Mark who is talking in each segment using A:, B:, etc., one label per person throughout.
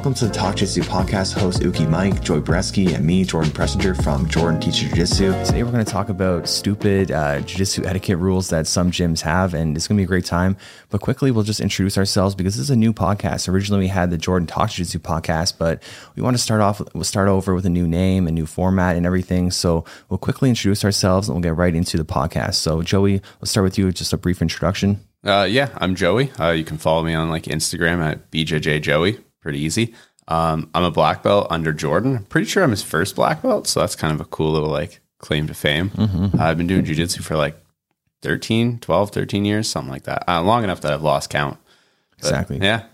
A: Welcome to the Talk Jiu-Jitsu podcast. Host Uke Mike, Joey Boretski, and me, Jordan Preisinger from Jordan Teaches Jiu-Jitsu. Today we're going to talk about stupid uh, jiu-jitsu etiquette rules that some gyms have, and it's going to be a great time. But quickly, we'll just introduce ourselves because this is a new podcast. Originally, we had the Jordan Talk Jiu-Jitsu podcast, but we want to start off. We'll start over with a new name, a new format, and everything. So we'll quickly introduce ourselves, and we'll get right into the podcast. So Joey, let's start with you. Just a brief introduction.
B: Uh, yeah, I'm Joey. Uh, you can follow me on like Instagram at bjjjoey. Pretty easy. Um, I'm a black belt under Jordan. I'm pretty sure I'm his first black belt, so that's kind of a cool little like claim to fame. Uh, I've been doing jujitsu for like 13, 12, 13 years, something like that. Uh, long enough that I've lost count. But,
A: Exactly.
B: Yeah.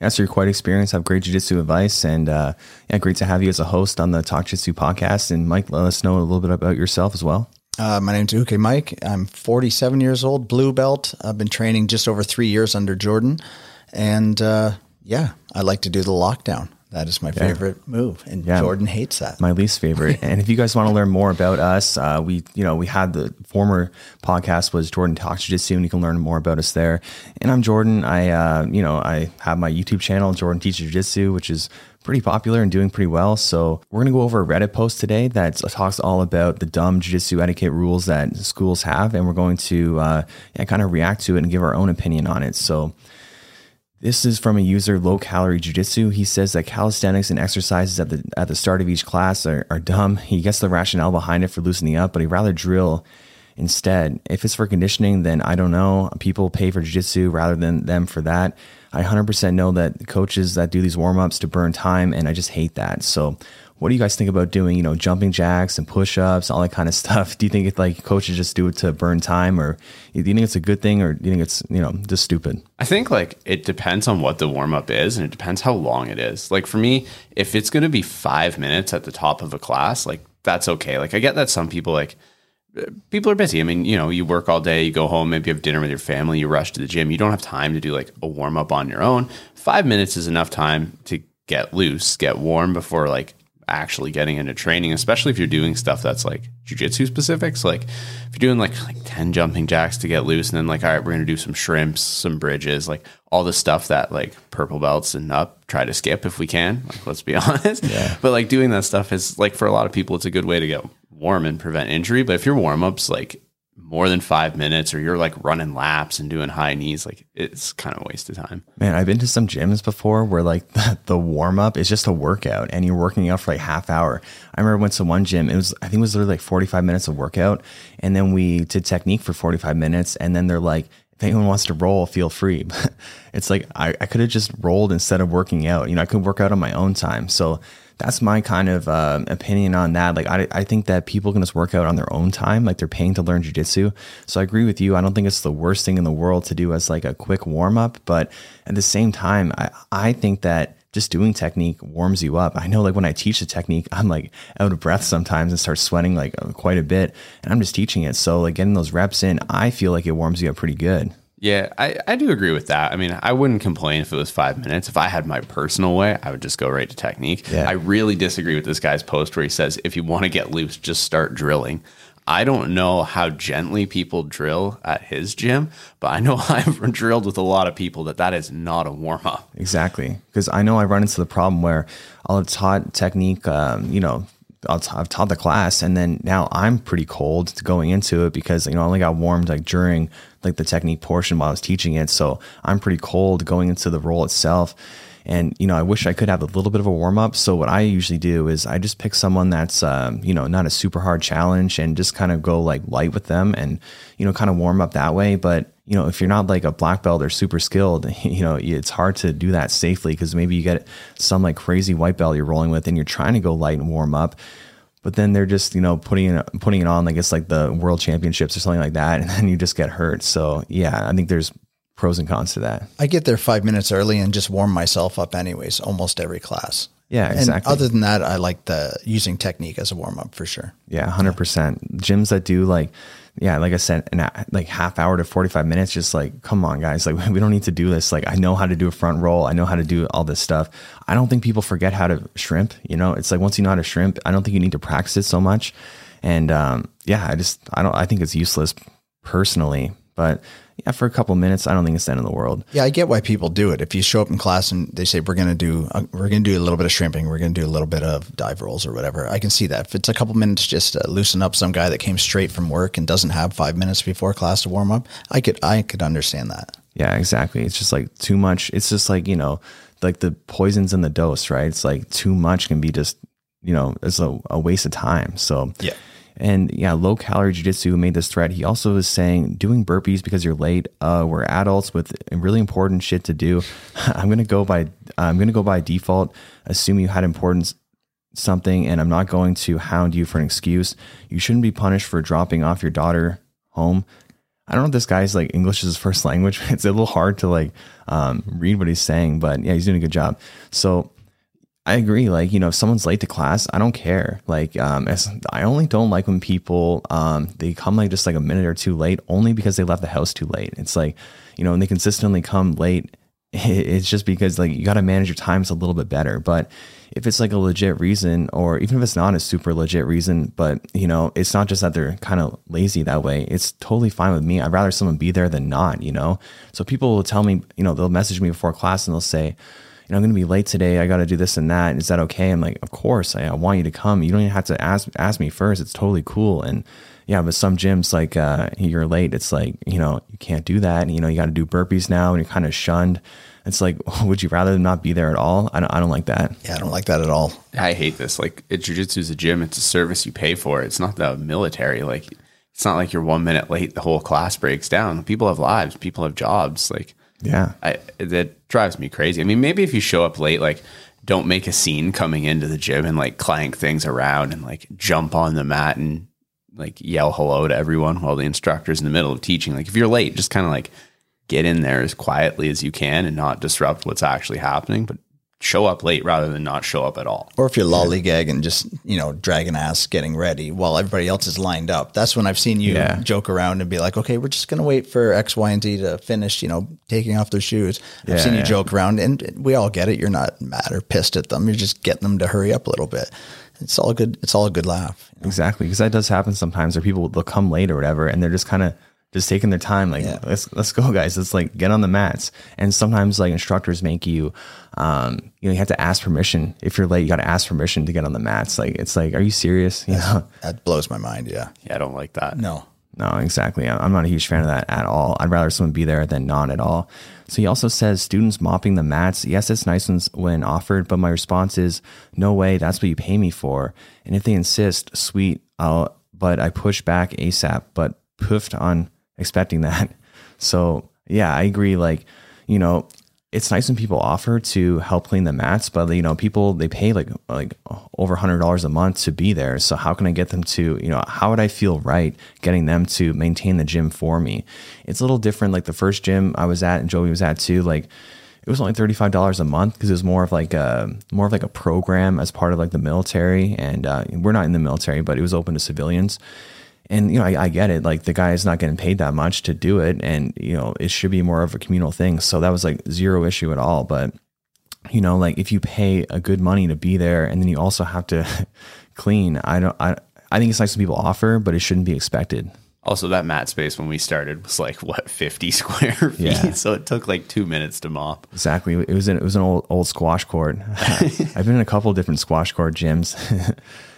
A: Yeah, so you're quite experienced, have great jiu-jitsu advice, and uh, yeah, great to have you as a host on the Talk Jiu-Jitsu podcast. And Mike, let us know a little bit about yourself as well.
C: Uh, my name's Uke Mike. I'm 47 years old, blue belt. I've been training just over three years under Jordan. And uh, yeah, I like to do the lockdown. That is my favorite move. And
A: Yeah.
C: Jordan hates that.
A: my least favorite. and if you guys want to learn more about us, uh, we you know we had the former podcast was Jordan Talks Jiu-Jitsu, and you can learn more about us there. And I'm Jordan. I uh, you know I have my YouTube channel, Jordan Teaches Jiu-Jitsu, which is pretty popular and doing pretty well. So we're gonna go over a Reddit post today that talks all about the dumb jiu-jitsu etiquette rules that schools have, and we're going to uh, yeah, kind of react to it and give our own opinion on it. So. This is from a user low calorie jujitsu. He says that calisthenics and exercises at the at the start of each class are, are dumb. He gets the rationale behind it for loosening up, but he'd rather drill instead. If it's for conditioning, then I don't know. People pay for jujitsu rather than them for that. I 100% know that coaches that do these warm ups to burn time, and I just hate that. So, what do you guys think about doing, you know, jumping jacks and push ups, all that kind of stuff? Do you think it, like coaches just do it to burn time, or do you think it's a good thing, or do you think it's, you know, just stupid?
B: I think like it depends on what the warm up is and it depends how long it is. Like for me, if it's going to be five minutes at the top of a class, like that's okay. Like I get that some people like people are busy. I mean, you know, you work all day, you go home, maybe you have dinner with your family, you rush to the gym. You don't have time to do like a warm up on your own. Five minutes is enough time to get loose, get warm before like actually getting into training, especially if you're doing stuff that's like jujitsu specific. So like if you're doing like like 10 jumping jacks to get loose and then like, all right, we're gonna do some shrimps, some bridges, like all the stuff that like purple belts and up try to skip if we can. Like let's be honest. But like doing that stuff is like for a lot of people it's a good way to get warm and prevent injury. But if your warm ups like more than five minutes or you're like running laps and doing high knees, like it's kind of a waste of time.
A: Man, I've been to some gyms before where like the, the warm up is just a workout and you're working out for like half hour. I remember went to one gym. It was I think it was literally like 45 minutes of workout, and then we did technique for 45 minutes, and then they're like, if anyone wants to roll, feel free. It's like I, I could have just rolled instead of working out. You know, I could work out on my own time. So that's my kind of uh, opinion on that. Like, I, I think that people can just work out on their own time. Like, they're paying to learn jujitsu. So I agree with you. I don't think it's the worst thing in the world to do as like a quick warm up. But at the same time, I, I think that just doing technique warms you up. I know, like, when I teach the technique, I'm like out of breath sometimes and start sweating like quite a bit. And I'm just teaching it. So, like, getting those reps in, I feel like it warms you up pretty good.
B: Yeah, I, I do agree with that. I mean, I wouldn't complain if it was five minutes. If I had my personal way, I would just go right to technique.
A: Yeah.
B: I really disagree with this guy's post where he says, if you want to get loose, just start drilling. I don't know how gently people drill at his gym, but I know I've drilled with a lot of people that that is not a warm up.
A: Exactly. Because I know I run into the problem where I'll have taught technique, um, you know, I've taught the class and then now I'm pretty cold going into it because, you know, I only got warmed like during like the technique portion while I was teaching it. So I'm pretty cold going into the role itself. And, you know, I wish I could have a little bit of a warm up. So what I usually do is I just pick someone that's, um, you know, not a super hard challenge and just kind of go like light with them and, you know, kind of warm up that way. But you know, if you're not like a black belt or super skilled, you know, it's hard to do that safely because maybe you get some like crazy white belt you're rolling with and you're trying to go light and warm up. But then they're just, you know, putting it putting it on like it's like the world championships or something like that, and then you just get hurt. So yeah, I think there's pros and cons to that.
C: I get there five minutes early and just warm myself up anyways, almost every class.
A: Yeah,
C: And
A: exactly.
C: other than that, I like the using technique as a warm up for sure.
A: Yeah, hundred percent. Gyms that do like, yeah, like I said, an, like half hour to forty five minutes. Just like, come on, guys. Like, we don't need to do this. Like, I know how to do a front roll. I know how to do all this stuff. I don't think people forget how to shrimp. You know, it's like once you know how to shrimp, I don't think you need to practice it so much. And um, yeah, I just, I don't, I think it's useless personally. But yeah, for a couple minutes, I don't think it's the end of the world.
C: Yeah, I get why people do it. If you show up in class and they say we're going to do uh, we're going to do a little bit of shrimping, we're going to do a little bit of dive rolls or whatever, I can see that. If it's a couple minutes just to loosen up some guy that came straight from work and doesn't have five minutes before class to warm up, I could I could understand that.
A: Yeah, exactly. It's just like too much. It's just like you know, like the poisons in the dose, right? It's like too much can be just you know, it's a, a waste of time. So
C: Yeah.
A: And yeah, low calorie jujitsu made this thread. He also was saying doing burpees because you're late. Uh, we're adults with really important shit to do. I'm gonna go by I'm gonna go by default. Assume you had important something, and I'm not going to hound you for an excuse. You shouldn't be punished for dropping off your daughter home. I don't know if this guy's like English is his first language. It's a little hard to like um, read what he's saying, but yeah, he's doing a good job. So I agree. Like, you know, if someone's late to class, I don't care. Like, um, I only don't like when people, um, they come like just like a minute or two late only because they left the house too late. It's like, you know, and they consistently come late. It's just because like you got to manage your times a little bit better. But if it's like a legit reason, or even if it's not a super legit reason, but you know, it's not just that they're kind of lazy that way. It's totally fine with me. I'd rather someone be there than not, you know? So people will tell me, you know, they'll message me before class and they'll say, you know, I'm going to be late today. I got to do this and that. Is that okay? I'm like, of course. I, I, want you to come. You don't even have to ask ask me first. It's totally cool. And yeah, but some gyms like uh, you're late. It's like you know you can't do that. And, you know you got to do burpees now, and you're kind of shunned. It's like, would you rather not be there at all? I don't, I don't like that.
C: Yeah, I don't like that at all.
B: I hate this. Like, it, jujitsu is a gym. It's a service you pay for. It's not the military. Like, it's not like you're one minute late, the whole class breaks down. People have lives. People have jobs. Like,
A: yeah,
B: I, that drives me crazy. I mean, maybe if you show up late, like don't make a scene coming into the gym and like clank things around and like jump on the mat and like yell hello to everyone while the instructor's in the middle of teaching. Like if you're late, just kind of like get in there as quietly as you can and not disrupt what's actually happening. But show up late rather than not show up at all.
C: Or if you're lollygagging, and just you know, dragging ass, getting ready while everybody else is lined up. That's when I've seen you
A: Yeah.
C: joke around and be like, "Okay, we're just gonna wait for X, Y, and Z to finish." You know, taking off their shoes. I've
A: Yeah,
C: seen you
A: yeah.
C: joke around, and we all get it. You're not mad or pissed at them. You're just getting them to hurry up a little bit. It's all good. It's all a good laugh.
A: exactly. Because that does happen sometimes, where people they'll come late or whatever, and they're just kind of just taking their time. Like,
C: Yeah.
A: let's let's go, guys. Let's like get on the mats. And sometimes like instructors make you, um, you know, you have to ask permission if you're late. You got to ask permission to get on the mats. Like, it's like, are you serious? You know.
C: That blows my mind. Yeah.
B: Yeah, I don't like that.
C: No.
A: No, exactly. I- I'm not a huge fan of that at all. I'd rather someone be there than not at all. So he also says students mopping the mats. Yes, it's nice when, when offered, but my response is no way. That's what you pay me for. And if they insist, sweet. I'll, but I push back ASAP, but poofed on expecting that. So yeah, I agree. Like, you know, it's nice when people offer to help clean the mats, but you know, people they pay like like over hundred dollars a month to be there. So how can I get them to, you know, how would I feel right getting them to maintain the gym for me? It's a little different. Like the first gym I was at and Joey was at too, like it was only $35 a month because it was more of like a more of like a program as part of like the military and uh, we're not in the military but it was open to civilians and you know I, I get it like the guy is not getting paid that much to do it and you know it should be more of a communal thing so that was like zero issue at all but you know like if you pay a good money to be there and then you also have to clean i don't i i think it's nice when people offer but it shouldn't be expected
B: Also, that mat space when we started was like what fifty square feet,
A: Yeah.
B: so it took like two minutes to mop.
A: Exactly. It was an, it was an old old squash court. I've been in a couple different squash court gyms,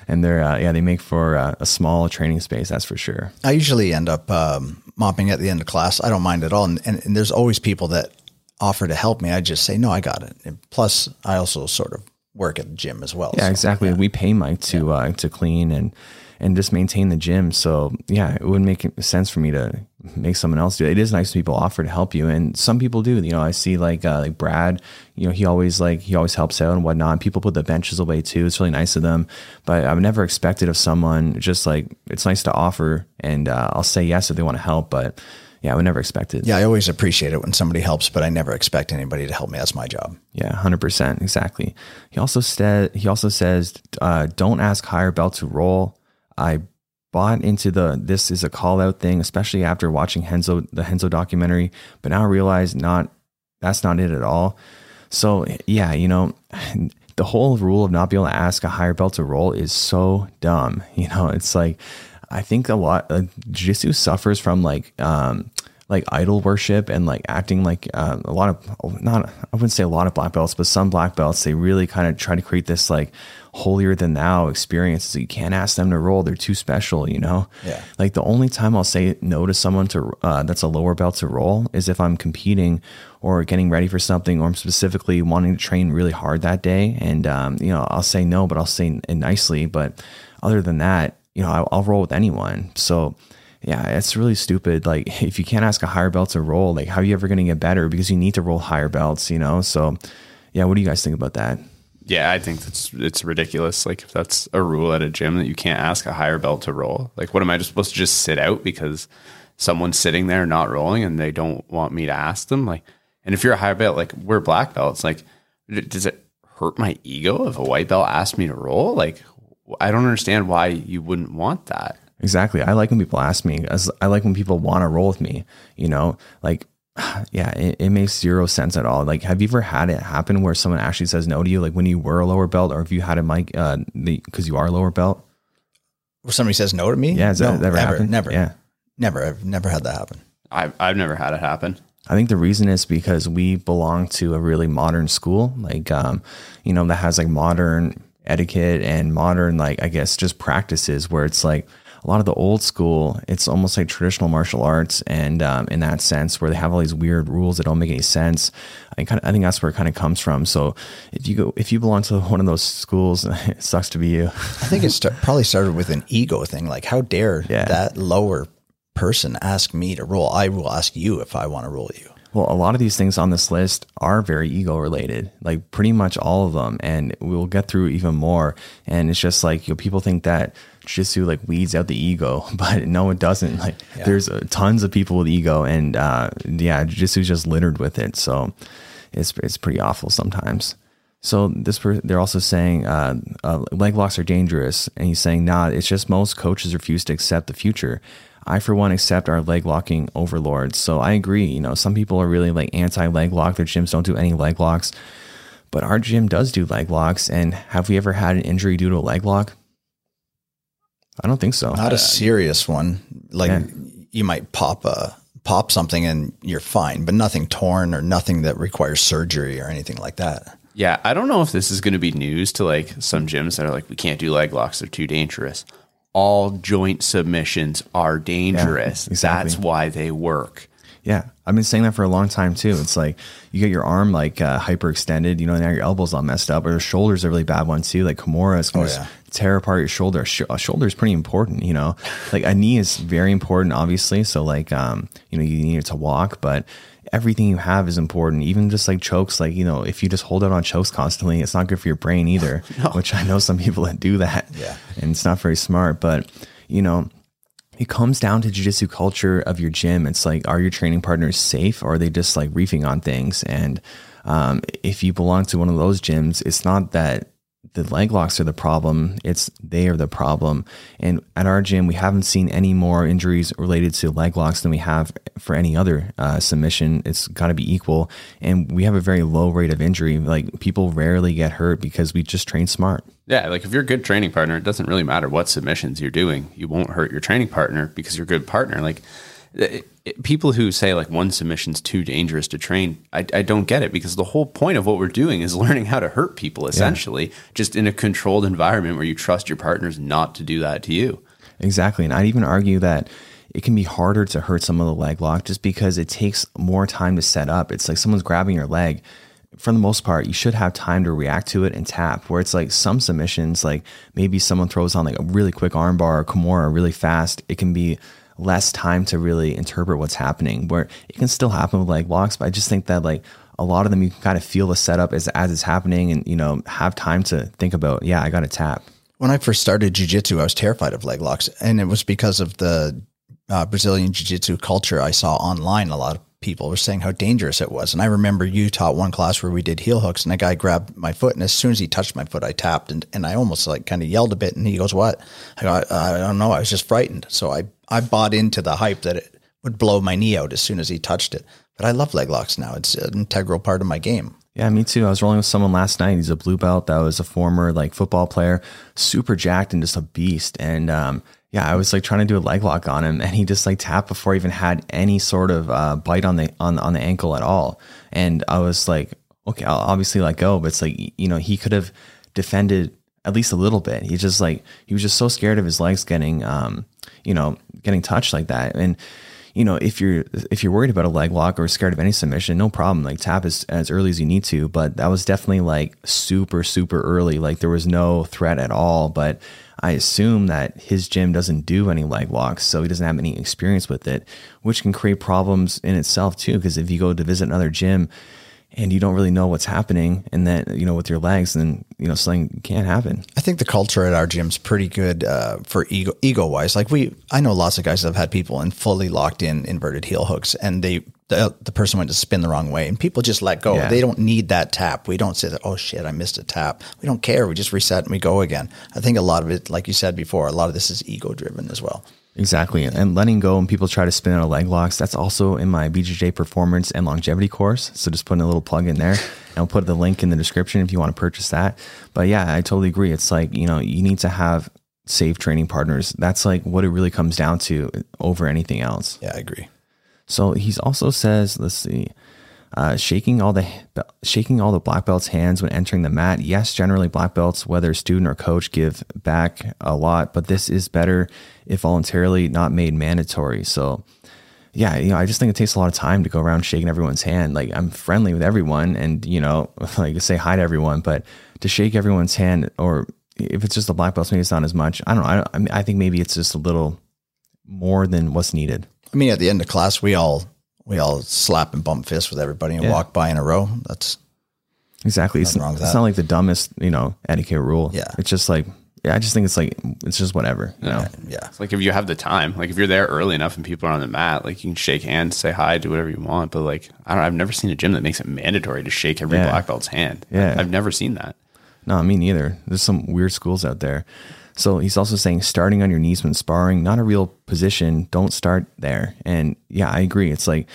A: and they're uh, yeah they make for uh, a small training space. That's for sure.
C: I usually end up um, mopping at the end of class. I don't mind at all. And, and, and there's always people that offer to help me. I just say, no, I got it. And plus, I also sort of work at the gym as well.
A: Yeah,
C: So,
A: exactly. We pay Mike to uh, to clean and and just maintain the gym. So yeah, it wouldn't make sense for me to make someone else do it. It is nice when people offer to help you, and some people do. You know, I see like uh, like Brad. You know, he always like he always helps out and whatnot. People put the benches away too. It's really nice of them. But I've never expected of someone. Just like it's nice to offer, and uh, I'll say yes if they want to help. But yeah, I would never expect it.
C: Yeah, I always appreciate it when somebody helps, but I never expect anybody to help me. That's my job.
A: Yeah, hundred percent, exactly. He also said he also says, uh, "Don't ask higher belt to roll." I bought into the this is a call out thing, especially after watching Henzo the Henzo documentary, but now I realize not that's not it at all. So yeah, you know, the whole rule of not being able to ask a higher belt to roll is so dumb. You know, it's like I think a lot uh, jiu-jitsu suffers from like um like idol worship and like acting like uh, a lot of not I wouldn't say a lot of black belts, but some black belts they really kind of try to create this like holier than thou experiences. You can't ask them to roll; they're too special, you know.
C: Yeah.
A: Like the only time I'll say no to someone to uh, that's a lower belt to roll is if I'm competing or getting ready for something, or I'm specifically wanting to train really hard that day, and um, you know I'll say no, but I'll say it nicely. But other than that, you know I'll, I'll roll with anyone. So yeah, it's really stupid. Like if you can't ask a higher belt to roll, like how are you ever going to get better? Because you need to roll higher belts, you know. So yeah, what do you guys think about that?
B: Yeah, I think that's it's ridiculous. Like if that's a rule at a gym that you can't ask a higher belt to roll. Like what am I just supposed to just sit out because someone's sitting there not rolling and they don't want me to ask them? Like and if you're a higher belt, like we're black belts, like does it hurt my ego if a white belt asks me to roll? Like I don't understand why you wouldn't want that.
A: Exactly. I like when people ask me. I like when people want to roll with me. You know, like yeah, it, it, makes zero sense at all. Like, have you ever had it happen where someone actually says no to you, like when you were a lower belt, or if you had a mic, uh, because you are a lower belt?
C: Where somebody says no to me?
A: Yeah, has
C: no,
A: that ever
C: never,
A: happened?
C: Never,
A: Yeah,
C: never. I've never had that happen.
B: I've I've never had it happen.
A: I think the reason is because we belong to a really modern school, like um, you know, that has like modern etiquette and modern, like I guess, just practices where it's like a lot of the old school, it's almost like traditional martial arts, and um, in that sense, where they have all these weird rules that don't make any sense. I kind of, I think that's where it kind of comes from. So if you go, if you belong to one of those schools, it sucks to be you.
C: I think it start, probably started with an ego thing. Like, how dare
A: Yeah.
C: that lower person ask me to roll? I will ask you if I want to roll you.
A: Well, a lot of these things on this list are very ego related, like pretty much all of them, and we'll get through even more. And it's just like you know, people think that jiu-jitsu like weeds out the ego, but no, it doesn't. Like there's uh, tons of people with ego, and uh, yeah, jiu-jitsu just littered with it. So it's it's pretty awful sometimes. So this per- they're also saying uh, uh, leg locks are dangerous, and he's saying nah, it's just most coaches refuse to accept the future. I, for one, accept our leg locking overlords. So I agree. You know, some people are really like anti leg lock. Their gyms don't do any leg locks, but our gym does do leg locks. And have we ever had an injury due to a leg lock? I don't think so.
C: Not a serious one. Like
A: Yeah.
C: you might pop a pop something and you're fine, but nothing torn or nothing that requires surgery or anything like that.
B: Yeah, I don't know if this is going to be news to like some gyms that are like, we can't do leg locks; they're too dangerous. All joint submissions are dangerous.
A: exactly.
B: That's why they work.
A: Yeah, I've been saying that for a long time too. It's like you get your arm like uh, hyperextended, you know, now your elbow's all messed up, or your shoulder's are really bad one too. Like Kimura's can
C: Oh, yeah.
A: Tear apart your shoulder. Sh- a shoulder is pretty important, you know. Like a knee is very important, obviously. So like, um, you know, you need it to walk, but everything you have is important. Even just like chokes, like you know, if you just hold out on chokes constantly, it's not good for your brain either. Which I know some people that do that,
C: Yeah.
A: and it's not very smart. But you know, it comes down to jujitsu culture of your gym. It's like, are your training partners safe or are they just like reefing on things? And um, if you belong to one of those gyms, it's not that the leg locks are the problem, it's they are the problem. And at our gym, we haven't seen any more injuries related to leg locks than we have for any other uh, submission. It's got to be equal. And we have a very low rate of injury. Like people rarely get hurt because we just train smart.
B: Yeah, like if you're a good training partner, it doesn't really matter what submissions you're doing. You won't hurt your training partner because you're a good partner. Like it, it- people who say like one submission's too dangerous to train, I, I don't get it because the whole point of what we're doing is learning how to hurt people essentially, just in a controlled environment where you trust your partners not to do that to you.
A: Exactly. And I'd even argue that it can be harder to hurt some of the leg lock just because it takes more time to set up. It's like someone's grabbing your leg. For the most part, you should have time to react to it and tap. Where it's like some submissions, like maybe someone throws on like a really quick armbar or Kimura really fast, it can be less time to really interpret what's happening. Where it can still happen with leg locks, but I just think that like a lot of them you can kind of feel the setup as as it's happening and you know have time to think about, yeah, I got to tap.
C: When I first started jujitsu, I was terrified of leg locks, and it was because of the uh, Brazilian jiu-jitsu culture I saw online. A lot of people were saying how dangerous it was, and I remember you taught one class where we did heel hooks, and a guy grabbed my foot, and as soon as he touched my foot, I tapped, and, and I almost like kind of yelled a bit, and he goes, "What?" I go, I, I don't know, I was just frightened, so I I bought into the hype that it would blow my knee out as soon as he touched it. But I love leg locks now; it's an integral part of my game.
A: Yeah, me too. I was rolling with someone last night. He's a blue belt that was a former like football player, super jacked and just a beast. And um, yeah, I was like trying to do a leg lock on him, and he just like tapped before he even had any sort of uh, bite on the on on the ankle at all. And I was like, okay, I'll obviously let go, but it's like you know he could have defended at least a little bit. He just like he was just so scared of his legs getting um you know getting touched like that, and you know, if you're if you're worried about a leg lock or scared of any submission, no problem. Like tap as as early as you need to. But that was definitely like super super early. Like there was no threat at all. But I assume that his gym doesn't do any leg locks, so he doesn't have any experience with it, which can create problems in itself too. Because if you go to visit another gym and you don't really know what's happening and that you know with your legs then you know something can't happen.
C: I think the culture at our gym's pretty good uh, for ego ego wise like we i know lots of guys that have had people in fully locked in inverted heel hooks and they the, the person went to spin the wrong way and people just let go. Yeah. they don't need that tap. We don't say that oh shit i missed a tap. We don't care. We just reset and we go again. I think a lot of it like you said before a lot of this is ego driven as well
A: Exactly. And letting go when people try to spin out of leg locks, that's also in my BJJ performance and longevity course. So just putting a little plug in there. And I'll put the link in the description if you want to purchase that. But yeah, I totally agree. It's like, you know, you need to have safe training partners. That's like what it really comes down to over anything else.
C: Yeah, I agree.
A: So he's also says, let's see, uh, shaking all the shaking all the black belts' hands when entering the mat. Yes, generally black belts, whether student or coach, give back a lot, but this is better if voluntarily, not made mandatory. So, yeah, you know, I just think it takes a lot of time to go around shaking everyone's hand. Like I'm friendly with everyone, and you know, like say hi to everyone, but to shake everyone's hand, or if it's just a black belt, maybe it's not as much. I don't know. I, I think maybe it's just a little more than what's needed.
C: I mean, at the end of class, we all we all slap and bump fists with everybody and yeah. walk by in a row. That's
A: exactly. It's, wrong it's not like the dumbest, you know, etiquette rule.
C: Yeah.
A: It's just like, yeah, I just think it's like, it's just whatever, you know?
C: Yeah.
B: It's like if you have the time, like if you're there early enough and people are on the mat, like you can shake hands, say hi, do whatever you want. But like, I don't, I've never seen a gym that makes it mandatory to shake every yeah. black belt's hand.
A: Yeah.
B: I've never seen that.
A: No, me neither. There's some weird schools out there. So he's also saying starting on your knees when sparring, not a real position. Don't start there. And yeah, I agree. It's like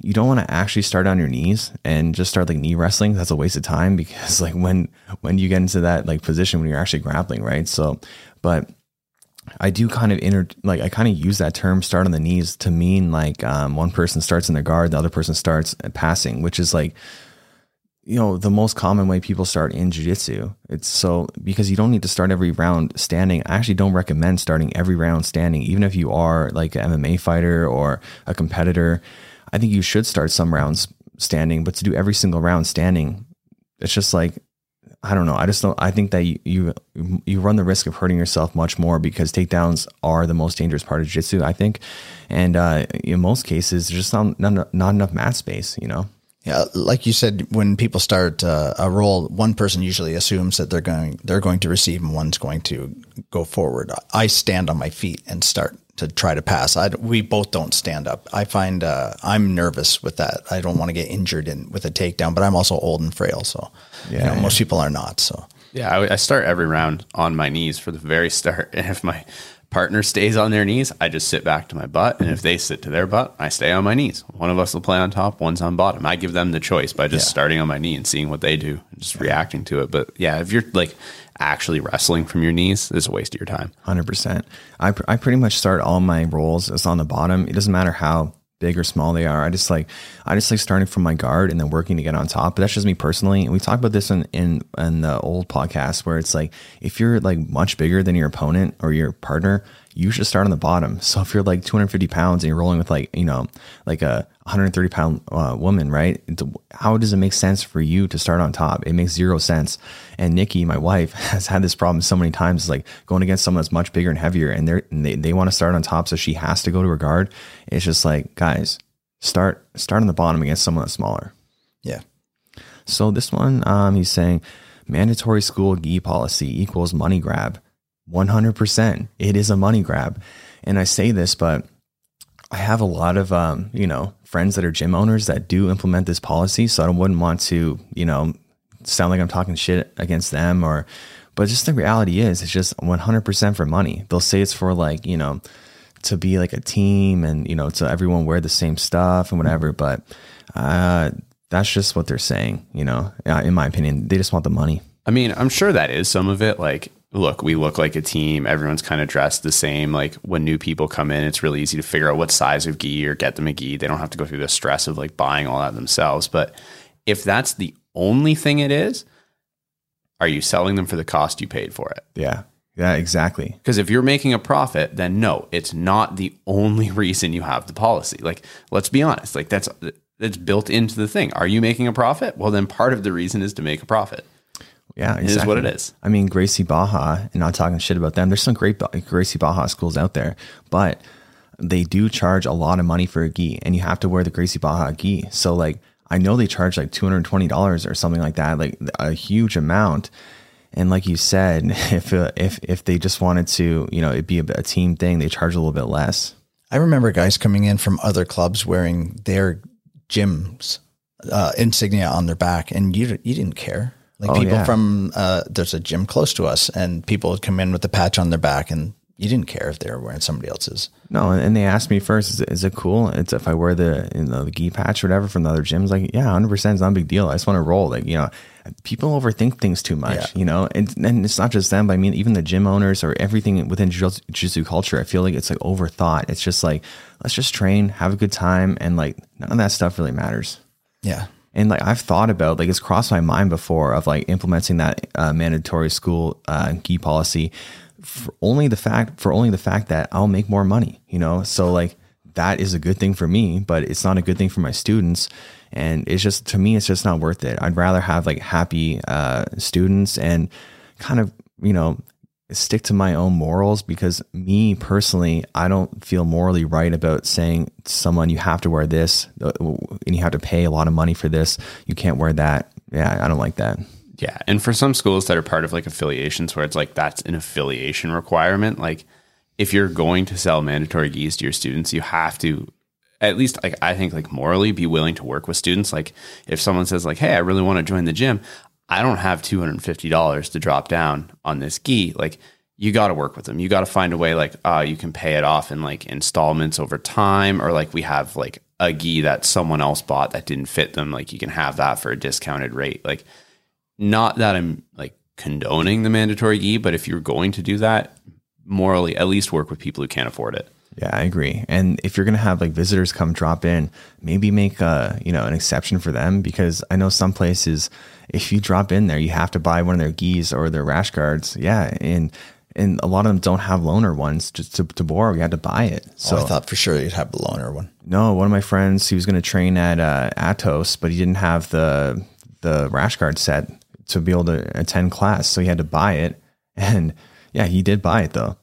A: you don't want to actually start on your knees and just start like knee wrestling. That's a waste of time because like when when you get into that like position when you're actually grappling, right? So, but I do kind of inter like I kind of use that term start on the knees to mean like um, one person starts in the guard, the other person starts passing, which is like you know, the most common way people start in jujitsu. It's so because you don't need to start every round standing. I actually don't recommend starting every round standing, even if you are like an MMA fighter or a competitor. I think you should start some rounds standing, but to do every single round standing, it's just like I don't know. I just don't. I think that you, you you run the risk of hurting yourself much more because takedowns are the most dangerous part of jiu-jitsu. I think, and uh, in most cases, there's just not, not not enough mat space. You know.
C: Yeah, like you said, when people start uh, a roll, one person usually assumes that they're going they're going to receive, and one's going to go forward. I stand on my feet and start to try to pass. I, we both don't stand up. I find uh, I'm nervous with that. I don't want to get injured in with a takedown, but I'm also old and frail, so yeah, you know, yeah. most people are not. So
B: yeah, I, I start every round on my knees for the very start, and if my partner stays on their knees, I just sit back to my butt. And if they sit to their butt, I stay on my knees. One of us will play on top, one's on bottom. I give them the choice by just yeah. starting on my knee and seeing what they do, and just reacting to it. But yeah, if you're like actually wrestling from your knees, it's a waste of your time.
A: 100%. I, I pretty much start all my rolls as on the bottom. It doesn't matter how big or small they are. I just like I just like starting from my guard and then working to get on top. But that's just me personally. And we talked about this in in, in the old podcast where it's like if you're like much bigger than your opponent or your partner, you should start on the bottom. So if you're like 250 pounds and you're rolling with like, you know, like a 130 pound uh, woman, right? How does it make sense for you to start on top? It makes zero sense. And Nikki, my wife, has had this problem so many times, like going against someone that's much bigger and heavier and they're, they, they want to start on top. So she has to go to her guard. It's just like, guys, start, start on the bottom against someone that's smaller.
C: Yeah.
A: So this one, um, he's saying mandatory school gi policy equals money grab. 100%. It is a money grab. And I say this, but I have a lot of, um, you know, friends that are gym owners that do implement this policy. So I wouldn't want to, you know, sound like I'm talking shit against them or, but just the reality is it's just 100% for money. They'll say it's for like, you know, to be like a team and, you know, to everyone wear the same stuff and whatever. But, uh, that's just what they're saying, you know, in my opinion, they just want the money.
B: I mean, I'm sure that is some of it. Like look, we look like a team. Everyone's kind of dressed the same. Like when new people come in, it's really easy to figure out what size of gi or get them a gi. They don't have to go through the stress of like buying all that themselves. But if that's the only thing it is, are you selling them for the cost you paid for it?
A: Yeah. Yeah, exactly.
B: Because if you're making a profit, then no, it's not the only reason you have the policy. Like, let's be honest. Like that's that's built into the thing. Are you making a profit? Well, then part of the reason is to make a profit.
A: Yeah, exactly.
B: It is what it is.
A: I mean, Gracie Barra, and not talking shit about them. There's some great Gracie Barra schools out there, but they do charge a lot of money for a gi, and you have to wear the Gracie Barra gi. So, like, I know they charge like two hundred twenty dollars or something like that, like a huge amount. And like you said, if uh, if if they just wanted to, you know, it'd be a, a team thing, they charge a little bit less.
C: I remember guys coming in from other clubs wearing their gyms uh, insignia on their back, and you you didn't care. Like
A: Oh,
C: people
A: yeah.
C: from uh, there's a gym close to us, and people would come in with the patch on their back, and you didn't care if they were wearing somebody else's.
A: No, and they asked me first, is it, is it cool? It's if I wear the you know the gi patch or whatever from the other gyms, like yeah, hundred percent, it's not a big deal. I just want to roll. Like you know, people overthink things too much.
C: Yeah.
A: You know, and and it's not just them. But I mean, even the gym owners or everything within jiu- jiu-jitsu culture, I feel like it's like overthought. It's just like let's just train, have a good time, and like none of that stuff really matters.
C: Yeah,
A: And like I've thought about, like it's crossed my mind before of like implementing that uh, mandatory school uh, gi policy for only the fact for only the fact that I'll make more money. You know, so like that is a good thing for me, but it's not a good thing for my students. And it's just to me, it's just not worth it. I'd rather have like happy uh, students and kind of you know stick to my own morals because me personally, I don't feel morally right about saying someone you have to wear this uh, and you have to pay a lot of money for this. You can't wear that. Yeah, I don't like that.
B: Yeah. And for some schools that are part of like affiliations where it's like that's an affiliation requirement, like if you're going to sell mandatory gis to your students, you have to at least like I think like morally be willing to work with students. Like if someone says like, Hey, I really want to join the gym, I don't have two hundred and fifty dollars to drop down on this gi. Like you got to work with them. You got to find a way like, uh, you can pay it off in like installments over time, or like we have like a gi that someone else bought that didn't fit them. Like you can have that for a discounted rate. Like not that I'm like condoning the mandatory gi, but if you're going to do that, morally, at least work with people who can't afford it.
A: Yeah, I agree. And if you're gonna have like visitors come drop in, maybe make a you know an exception for them because I know some places if you drop in there, you have to buy one of their gis or their rash guards. Yeah, and and a lot of them don't have loaner ones just to, to borrow. You had to buy it. So
C: so I thought for sure you'd have the loaner one.
A: no, one of my friends, he was going to train at uh, Atos, but he didn't have the the rash guard set to be able to attend class, so he had to buy it. And yeah, he did buy it though.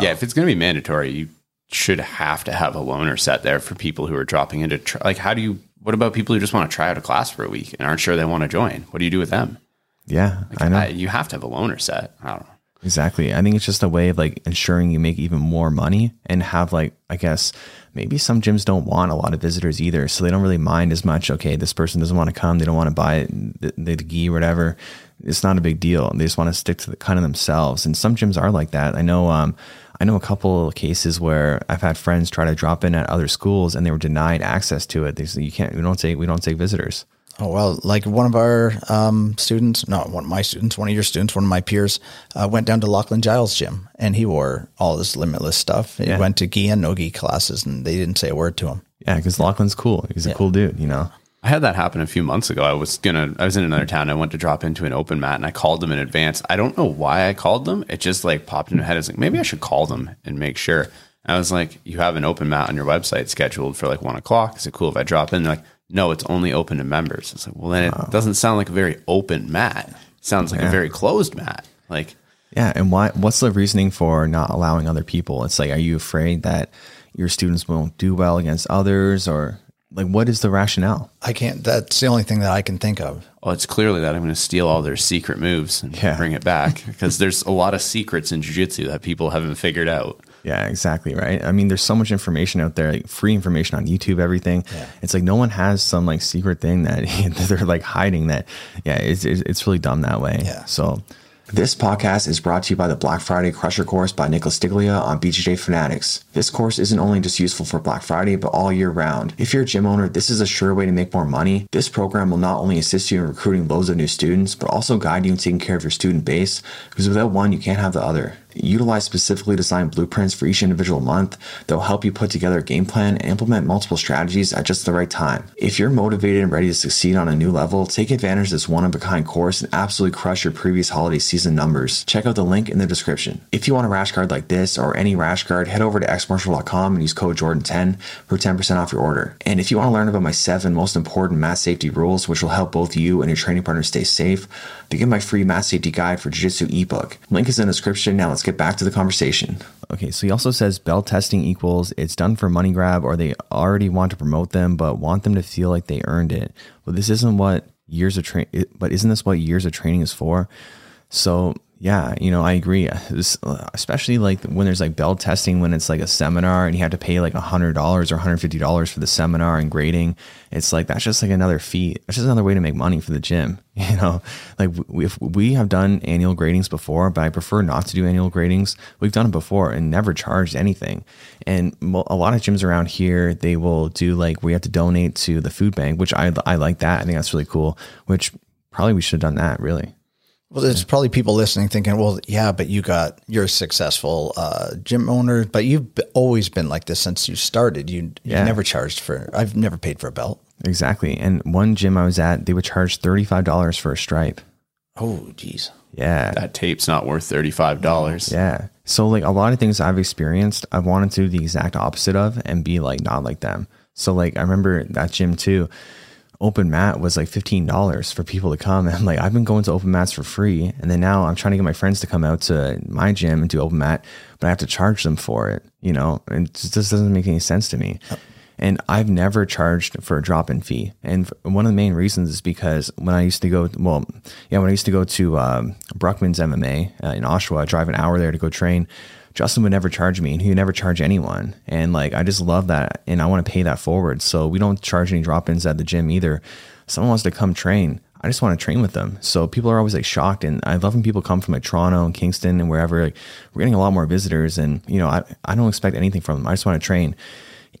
B: Yeah, if it's going to be mandatory, you should have to have a loaner set there for people who are dropping into tr- like how do you what about people who just want to try out a class for a week and aren't sure they want to join? What do you do with them?
A: Yeah, I know
B: I- you have to have a loaner set. I don't know.
A: exactly. I think it's just a way of like ensuring you make even more money and have like I guess maybe some gyms don't want a lot of visitors either, so they don't really mind as much. Okay, this person doesn't want to come; they don't want to buy it, the, the, the gi or whatever. It's not a big deal. They just want to stick to the kind of themselves. And some gyms are like that. I know. Um, I know a couple of cases where I've had friends try to drop in at other schools and they were denied access to it. They said you can't. We don't take. We don't take visitors.
C: Oh well, like one of our um, students, not one of my students, one of your students, one of my peers, uh, went down to Lachlan Giles' gym, and he wore all this limitless stuff. He
A: Yeah.
C: went to gi and no gi classes, and they didn't say a word to him.
A: Yeah, because Lachlan's cool. He's a cool dude. You know.
B: I had that happen a few months ago. I was gonna, I was in another town. I went to drop into an open mat, and I called them in advance. I don't know why I called them. It just like popped in my head. I was like, maybe I should call them and make sure. And I was like, you have an open mat on your website scheduled for like one o'clock. Is it cool if I drop in? They're like, no, it's only open to members. It's like, well, then it doesn't sound like a very open mat. It sounds like a very closed mat. Like,
A: Yeah, and why? What's the reasoning for not allowing other people? It's like, are you afraid that your students won't do well against others, or like, what is the rationale?
C: I can't. That's the only thing that I can think of.
B: well, it's clearly that I'm going to steal all their secret moves and
A: Yeah.
B: bring it back because there's a lot of secrets in jiu-jitsu that people haven't figured out.
A: Yeah, exactly right. I mean, there's so much information out there, like free information on YouTube, everything. Yeah. It's like no one has some like secret thing that they're like hiding. That yeah, it's it's it's really dumb that way.
C: Yeah.
A: So This podcast is brought to you by the Black Friday Crusher course by Nicholas Stiglia on BJJ Fanatics. This course isn't only just useful for Black Friday, but all year round. If you're a gym owner, this is a sure way to make more money. This program will not only assist you in recruiting loads of new students, but also guide you in taking care of your student base, because without one, you can't have the other utilize specifically designed blueprints for each individual month that will help you put together a game plan and implement multiple strategies at just the right time. If you're motivated and ready to succeed on a new level, take advantage of this one of a kind course and absolutely crush your previous holiday season numbers. Check out the link in the description. If you want a rash guard like this or any rash guard, head over to xmartial.com and use code Jordan10 for 10% off your order. And if you want to learn about my seven most important mass safety rules, which will help both you and your training partner stay safe, begin my free mat safety guide for Jiu Jitsu ebook. Link is in the description. Now let's get back to the conversation. Okay, so he also says belt testing equals it's done for money grab or they already want to promote them but want them to feel like they earned it. Well, this isn't what years of train but isn't this what years of training is for? So yeah, you know, I agree. especially like when there's like belt testing, when it's like a seminar and you have to pay like a hundred dollars or hundred fifty dollars for the seminar and grading. It's like that's just like another fee. It's just another way to make money for the gym. You know, like if we have done annual gradings before, but I prefer not to do annual gradings. We've done it before and never charged anything. And a lot of gyms around here, they will do like we have to donate to the food bank, which I I like that. I think that's really cool. Which probably we should have done that really.
C: Well, there's probably people listening thinking, well, yeah, but you got, you're a successful uh, gym owner, but you've always been like this since you started. You, yeah. you never charged for, I've never paid for a belt.
A: Exactly. And one gym I was at, they would charge $35 for a stripe.
C: Oh, geez.
A: Yeah.
B: That tape's not worth $35.
A: Yeah. So, like, a lot of things I've experienced, I've wanted to do the exact opposite of and be like, not like them. So, like, I remember that gym too open mat was like $15 for people to come. And like, I've been going to open mats for free. And then now I'm trying to get my friends to come out to my gym and do open mat, but I have to charge them for it, you know, and it just doesn't make any sense to me. And I've never charged for a drop in fee. And one of the main reasons is because when I used to go, well, yeah, when I used to go to um, Bruckman's MMA uh, in Oshawa, I drive an hour there to go train. Justin would never charge me and he would never charge anyone. And like, I just love that. And I want to pay that forward. So we don't charge any drop ins at the gym either. Someone wants to come train. I just want to train with them. So people are always like shocked. And I love when people come from like Toronto and Kingston and wherever. Like, we're getting a lot more visitors. And, you know, I, I don't expect anything from them. I just want to train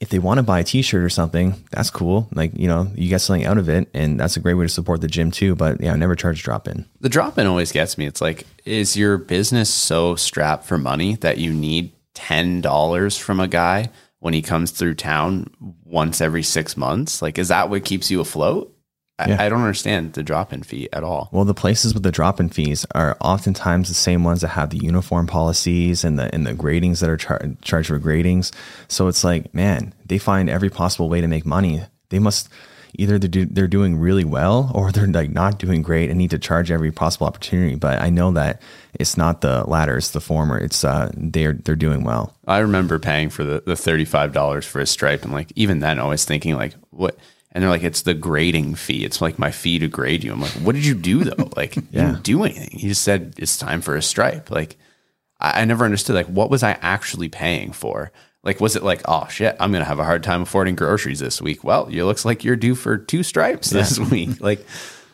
A: if they want to buy a t-shirt or something, that's cool. Like, you know, you get something out of it and that's a great way to support the gym too. But yeah, I never charge drop in.
B: The drop in always gets me. It's like, is your business so strapped for money that you need $10 from a guy when he comes through town once every six months? Like, is that what keeps you afloat? Yeah. I, I, don't understand the drop in fee at all.
A: Well, the places with the drop in fees are oftentimes the same ones that have the uniform policies and the and the gradings that are char- charged for gradings. So it's like, man, they find every possible way to make money. They must either they're, do, they're doing really well or they're like not doing great and need to charge every possible opportunity. But I know that it's not the latter; it's the former. It's uh, they're they're doing well.
B: I remember paying for the the thirty five dollars for a stripe, and like even then, I was thinking like, what and they're like, it's the grading fee. It's like my fee to grade you. I'm like, what did you do though? Like, yeah. you didn't do anything. You just said it's time for a stripe. Like, I, I never understood. Like, what was I actually paying for? Like, was it like, oh shit, I'm gonna have a hard time affording groceries this week? Well, it looks like you're due for two stripes yeah. this week. Like,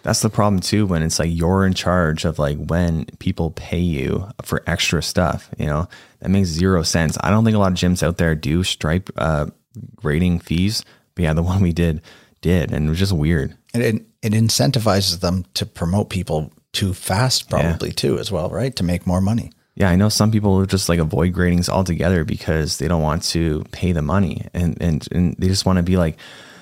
A: that's the problem too. When it's like you're in charge of like when people pay you for extra stuff, you know, that makes zero sense. I don't think a lot of gyms out there do stripe uh, grading fees. But yeah, the one we did did, and it was just weird.
C: And it, it incentivizes them to promote people too fast, probably yeah. too, as well, right? To make more money.
A: Yeah, I know some people just like avoid gradings altogether because they don't want to pay the money, and and and they just want to be like,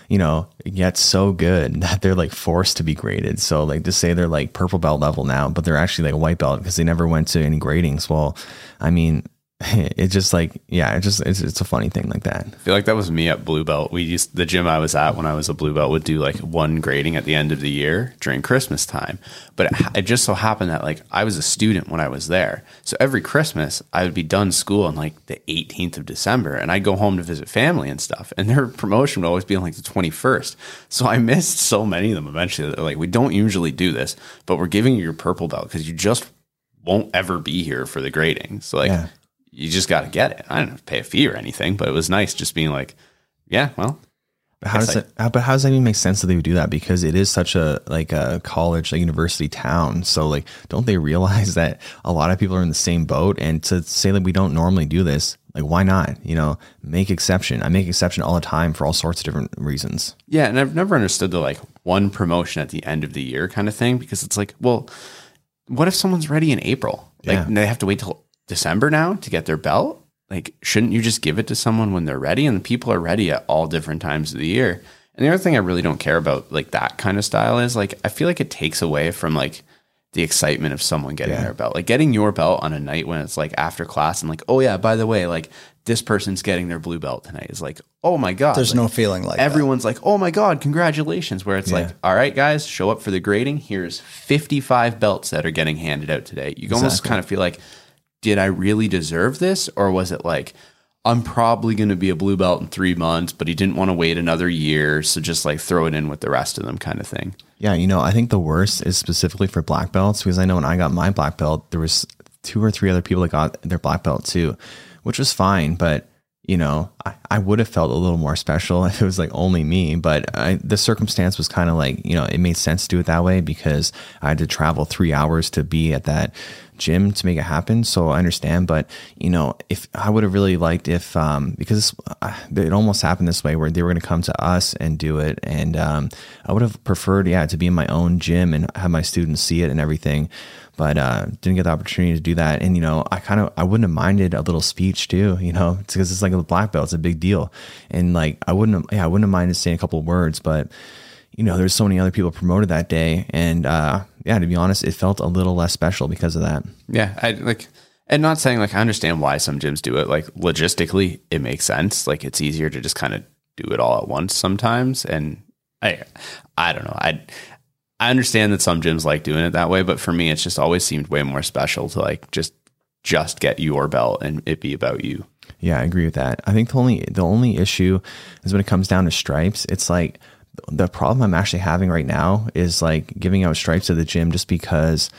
A: you know, get so good that they're like forced to be graded. So like to say they're like purple belt level now, but they're actually like white belt because they never went to any gradings. Well, I mean, it's just like yeah it just it's, it's a funny thing like that.
B: I feel like that was me at blue belt. We used the gym i was at when i was a blue belt would do like one grading at the end of the year during christmas time. But it, it just so happened that like i was a student when i was there. So every christmas i would be done school on like the 18th of december and i'd go home to visit family and stuff and their promotion would always be on like the 21st so i missed so many of them eventually. They're like we don't usually do this but we're giving you your purple belt because you just won't ever be here for the grading. So like yeah you just got to get it. I didn't have to pay a fee or anything, but it was nice just being like, yeah, well, But
A: How does
B: Yes,
A: that? Uh, but how does that even make sense that they would do that? Because it is such a like a college, a university town. So like, don't they realize that a lot of people are in the same boat? And to say that we don't normally do this, like, why not? You know, make exception. I make exception all the time for all sorts of different reasons.
B: Yeah, and I've never understood the like one promotion at the end of the year kind of thing because it's like, well, what if someone's ready in April? Like
A: Yeah.
B: they have to wait till December now to get their belt? Like, shouldn't you just give it to someone when they're ready? And the people are ready at all different times of the year. And the other thing I really don't care about like that kind of style is like I feel like it takes away from like the excitement of someone getting
A: Yeah.
B: their belt. Like getting your belt on a night when it's like after class and like, oh yeah, by the way, like this person's getting their blue belt tonight is like, oh my god.
C: There's
B: like,
C: no feeling like that.
B: everyone's like, "Oh my god, congratulations!" Where it's like, "All right, guys, show up for the grading. Here's 55 belts that are getting handed out today." You almost kind of feel like, "Did I really deserve this?" Or was it like, "I'm probably going to be a blue belt in three months, but he didn't want to wait another year, so just like throw it in with the rest of them," kind of thing.
A: Yeah, you know, I think the worst is specifically for black belts because I know when I got my black belt, there was two or three other people that got their black belt too, which was fine. But you know, I, I would have felt a little more special if it was like only me. But I, the circumstance was kind of like you know, it made sense to do it that way because I had to travel three hours to be at that gym to make it happen. So I understand, but you know, if I would have really liked if um, because uh, it almost happened this way where they were going to come to us and do it, and um, I would have preferred, yeah, to be in my own gym and have my students see it and everything. But uh, didn't get the opportunity to do that, and you know, I kind of I wouldn't have minded a little speech too, you know, because it's like a black belt, it's a big deal, and like I wouldn't, have, yeah, I wouldn't have minded saying a couple of words, but you know, there's so many other people promoted that day, and uh, yeah, to be honest, it felt a little less special because of that.
B: Yeah, I like, and not saying like I understand why some gyms do it. Like logistically, it makes sense. Like it's easier to just kind of do it all at once sometimes. And I, I don't know. I, I understand that some gyms like doing it that way, but for me, it's just always seemed way more special to like just just get your belt and it be about you.
A: Yeah, I agree with that. I think the only the only issue is when it comes down to stripes. It's like the problem I'm actually having right now is like giving out stripes at the gym just because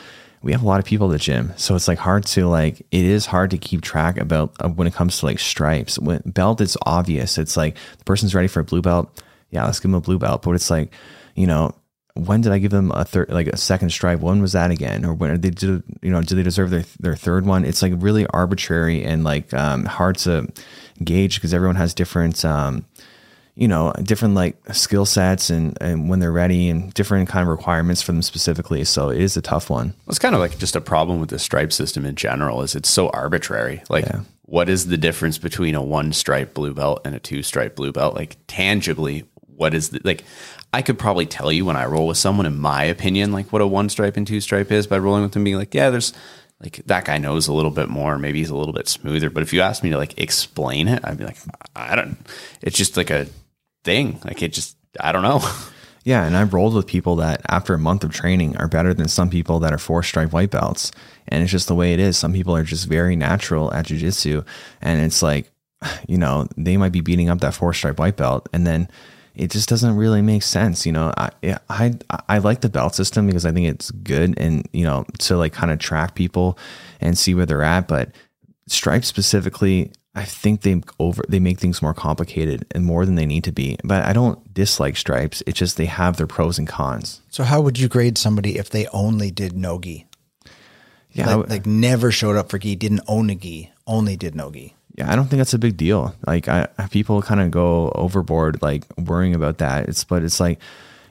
A: we have a lot of people at the gym. So it's like hard to like it is hard to keep track about uh, when it comes to like stripes. When belt it's obvious. It's like the person's ready for a blue belt. Yeah, let's give them a blue belt. But it's like, you know, when did I give them a third, like a second stripe? When was that again? Or when they did, you know, do they deserve their their third one? It's like really arbitrary and like um, hard to gauge because everyone has different, um, you know, different like skill sets and and when they're ready and different kind of requirements for them specifically. So it is a tough one.
B: It's kind of like just a problem with the stripe system in general. Is it's so arbitrary. Like,
A: Yeah.
B: what is the difference between a one stripe blue belt and a two stripe blue belt? Like tangibly, what is the like? I could probably tell you when I roll with someone, in my opinion, like what a one stripe and two stripe is by rolling with them, being like, yeah, there's like that guy knows a little bit more. Maybe he's a little bit smoother. But if you ask me to like explain it, I'd be like, I don't. It's just like a thing. Like it just, I don't know.
A: Yeah, and I've rolled with people that after a month of training are better than some people that are four stripe white belts. And it's just the way it is. Some people are just very natural at jujitsu. And it's like, you know, they might be beating up that four stripe white belt and then it just doesn't really make sense. You know, I, I, I like the belt system because I think it's good and, you know, to like kind of track people and see where they're at. But stripes specifically, I think they over they make things more complicated and more than they need to be. But I don't dislike stripes. It's just they have their pros and cons.
C: So how would you grade somebody if they only did no gi?
A: Yeah,
C: Like, like never showed up for gi, didn't own a gi, only did no gi.
A: yeah, I don't think that's a big deal. Like I people kind of go overboard like worrying about that. It's but it's like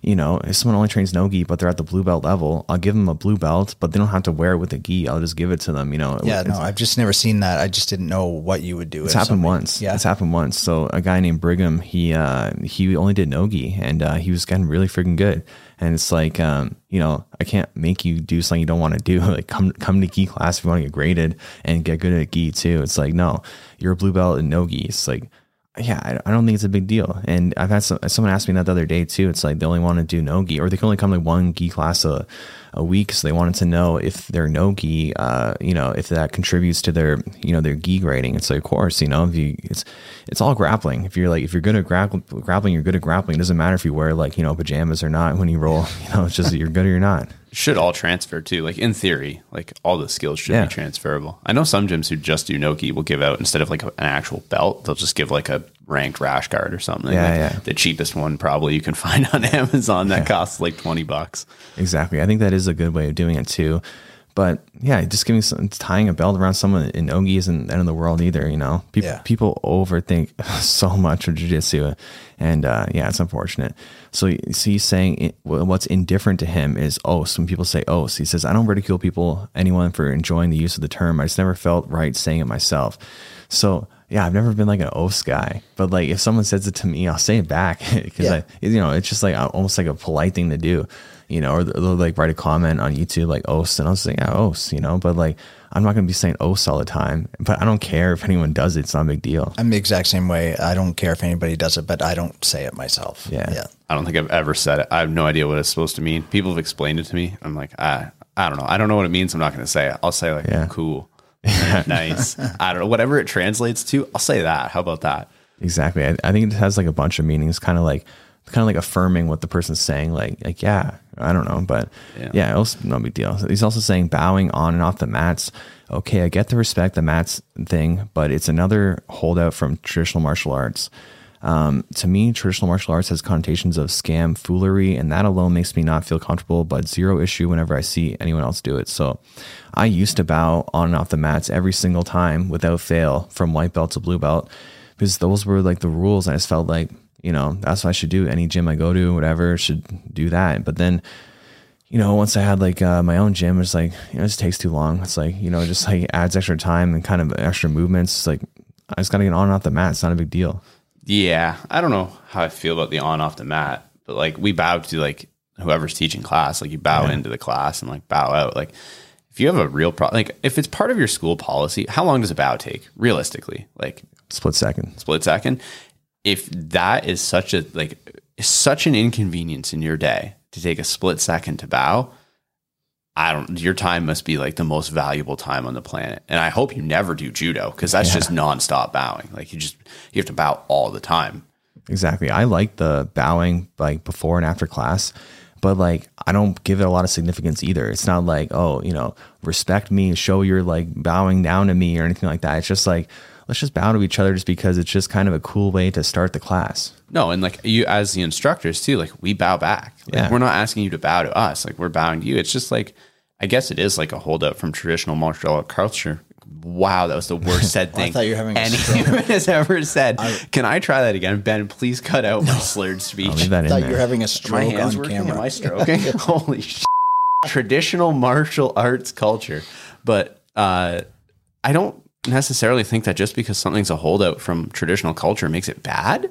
A: you know, if someone only trains no gi, but they're at the blue belt level, I'll give them a blue belt, but they don't have to wear it with a gi. I'll just give it to them. You know,
C: Yeah, no, I've just never seen that. I just didn't know what you would do.
A: It's happened once.
C: Yeah.
A: It's happened once. So a guy named Brigham, he uh he only did nogi and uh he was getting really freaking good. And it's like um, you know, I can't make you do something you don't want to do. Like come come to gi class if you want to get graded and get good at gi too. It's like, no, you're a blue belt in nogi. It's like yeah, I, I don't think it's a big deal. And I've had some, someone ask me that the other day too. It's like they only want to do no gi, or they can only come like one gi class a, a week. So they wanted to know if their no gi, uh, you know, if that contributes to their, you know, their gi grading. It's like, of course, you know, if you, it's, it's all grappling. If you're like, if you're good at grappling, grappling, you're good at grappling. It doesn't matter if you wear like, you know, pajamas or not when you roll. You know, it's just you're good or you're not.
B: Should all transfer too. Like in theory, like all the skills should
A: Yeah.
B: be transferable. I know some gyms who just do Nogi will give out instead of like a, an actual belt, they'll just give like a ranked rash guard or something.
A: Yeah,
B: Like,
A: yeah.
B: The cheapest one probably you can find on Amazon that costs like twenty bucks.
A: Exactly. I think that is a good way of doing it too. But yeah, just giving some, tying a belt around someone in Ogi isn't the end of the world either. You know, people
C: Yeah.
A: people overthink so much of jujitsu, and uh, yeah, it's unfortunate. So, so he's saying it, what's indifferent to him is os. When people say os, he says I don't ridicule people, anyone for enjoying the use of the term. I just never felt right saying it myself. So yeah, I've never been like an os guy, but like if someone says it to me, I'll say it back because
C: Yeah.
A: I you know it's just like almost like a polite thing to do you know or they'll like write a comment on youtube like os and i'll say yeah os you know but like i'm not going to be saying os all the time but i don't care if anyone does it it's not a big deal
C: I'm the exact same way. I don't care if anybody does it, but I don't say it myself.
A: Yeah.
C: Yeah.
B: I don't think I've ever said it. I have no idea what it's supposed to mean. People have explained it to me. I'm like, I, I don't know. I don't know what it means. I'm not going to say it. I'll say like,
A: Yeah.
B: cool, nice. I don't know. Whatever it translates to, I'll say that. How about that?
A: exactly I, I think it has like a bunch of meanings kind of like kind of like affirming what the person's saying like like yeah i don't know but
B: Yeah.
A: yeah, was, no big deal he's also saying bowing on and off the mats okay i get the respect the mats thing but it's another holdout from traditional martial arts Um, to me, traditional martial arts has connotations of scam, foolery, and that alone makes me not feel comfortable, but zero issue whenever I see anyone else do it. So I used to bow on and off the mats every single time without fail from white belt to blue belt because those were like the rules. I just felt like, you know, that's what I should do. Any gym I go to, whatever, should do that. But then, you know, once I had like uh, my own gym, it's like, you know, it just takes too long. It's like, you know, just like adds extra time and kind of extra movements. It's like, I just got to get on and off the mat. It's not a big deal.
B: Yeah, I don't know how I feel about the on off the mat, but like we bow to like whoever's teaching class. Like you bow
A: Yeah.
B: into the class and like bow out. Like if you have a real problem, like if it's part of your school policy, how long does a bow take realistically? Like
A: Split second.
B: split second. If that is such a like such an inconvenience in your day to take a split second to bow, I don't. Your time must be like the most valuable time on the planet. And I hope you never do judo because that's just nonstop bowing. Like you just you have to bow all the time.
A: Exactly. I like the bowing like before and after class, but like I don't give it a lot of significance either. It's not like, oh, you know, respect me, show you're like bowing down to me or anything like that. It's just like, let's just bow to each other just because it's just kind of a cool way to start the class.
B: No, and like you as the instructors too, like we bow back. Like,
A: Yeah.
B: We're not asking you to bow to us. Like we're bowing to you. It's just like I guess it is like a holdout from traditional martial art culture. Wow, that was the worst said thing
C: thought you were having a
B: anyone has ever said. Can I try that again? Ben, please cut out my slurred speech.
A: I'll leave that
C: I thought
A: there.
C: you're having a stroke.
B: my
C: stroke
B: hands
C: on
B: working?
C: camera.
B: Am I stroking? Holy shit. Traditional martial arts culture. But uh, I don't necessarily think that just because something's a holdout from traditional culture makes it bad.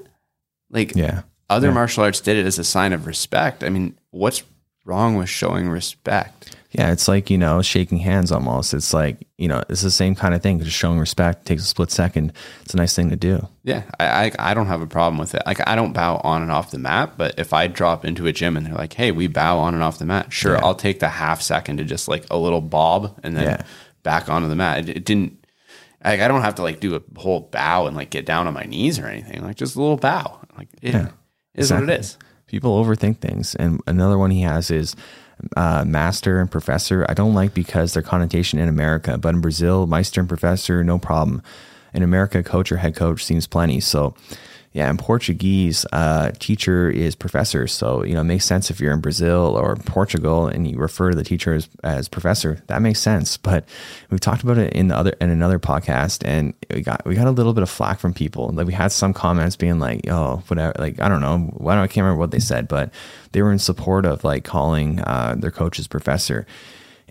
B: Like
A: yeah.
B: other martial arts did it as a sign of respect. I mean, what's wrong with showing respect?
A: Yeah. It's like, you know, shaking hands almost. It's like, you know, it's the same kind of thing. Just showing respect takes a split second. It's a nice thing to do.
B: Yeah, I, I I don't have a problem with it. Like I don't bow on and off the mat, but if I drop into a gym and they're like, "Hey, we bow on and off the mat," sure,
A: Yeah.
B: I'll take the half second to just like a little bob and then
A: Yeah.
B: back onto the mat. It, it didn't. Like I don't have to like do a whole bow and like get down on my knees or anything. Like just a little bow. Like it
A: Yeah,
B: is what it is.
A: People overthink things. And another one he has is uh, master and professor. I don't like because their connotation in America, but in Brazil, mestre and professor, no problem. In America, coach or head coach seems plenty. So, yeah, in Portuguese, uh, teacher is professor. So, you know, it makes sense if you're in Brazil or Portugal and you refer to the teacher as, as professor. That makes sense. But we've talked about it in the other in another podcast, and we got we got a little bit of flack from people. Like we had some comments being like, "Oh, whatever." Like I don't know, why don't I can't remember what they said, but they were in support of like calling uh, their coaches professor.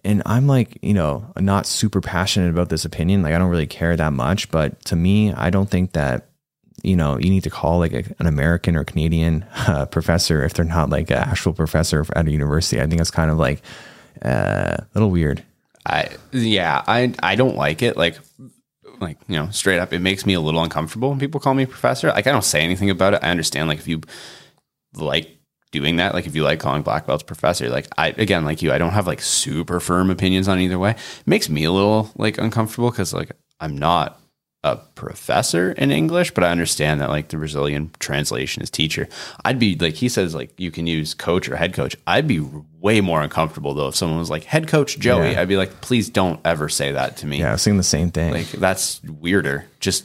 A: And I'm like, you know, not super passionate about this opinion. Like I don't really care that much, but to me, I don't think that you know you need to call like a, an American or Canadian uh, professor if they're not like an actual professor at a university. I think it's kind of like uh, a little weird.
B: I yeah, I I don't like it. Like like you know, straight up, it makes me a little uncomfortable when people call me professor. Like I don't say anything about it. I understand. Like if you like doing that, like if you like calling black belts professor, like I again, like you, I don't have like super firm opinions on either way. It makes me a little like uncomfortable because like I'm not a professor in English, but I understand that like the Brazilian translation is teacher. I'd be like he says like you can use coach or head coach. I'd be way more uncomfortable though if someone was like head coach Joey.
A: Yeah.
B: I'd be like, please don't ever say that to me.
A: Yeah, I was saying the same thing.
B: Like that's weirder. Just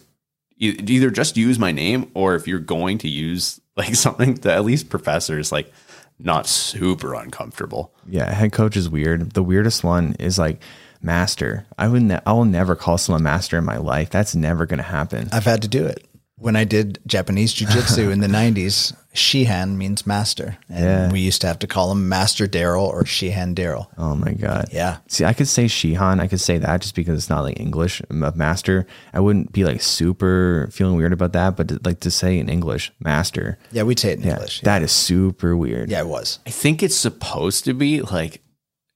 B: either just use my name or if you're going to use like something that at least professors like not super uncomfortable.
A: yeah, head coach is weird. The weirdest one is like master. I would ne- I will never call someone master in my life. That's never going to happen.
C: I've had to do it. When I did Japanese jiu-jitsu in the 90s, Shihan means master. And
A: Yeah.
C: we used to have to call him Master Daryl or Shihan Daryl.
A: Oh my god.
C: Yeah.
A: See, I could say Shihan. I could say that just because it's not like English of master. I wouldn't be like super feeling weird about that, but to, like to say in English master.
C: Yeah, we'd say it in
A: Yeah,
C: English.
A: that is super weird.
C: yeah, it was.
B: I think it's supposed to be like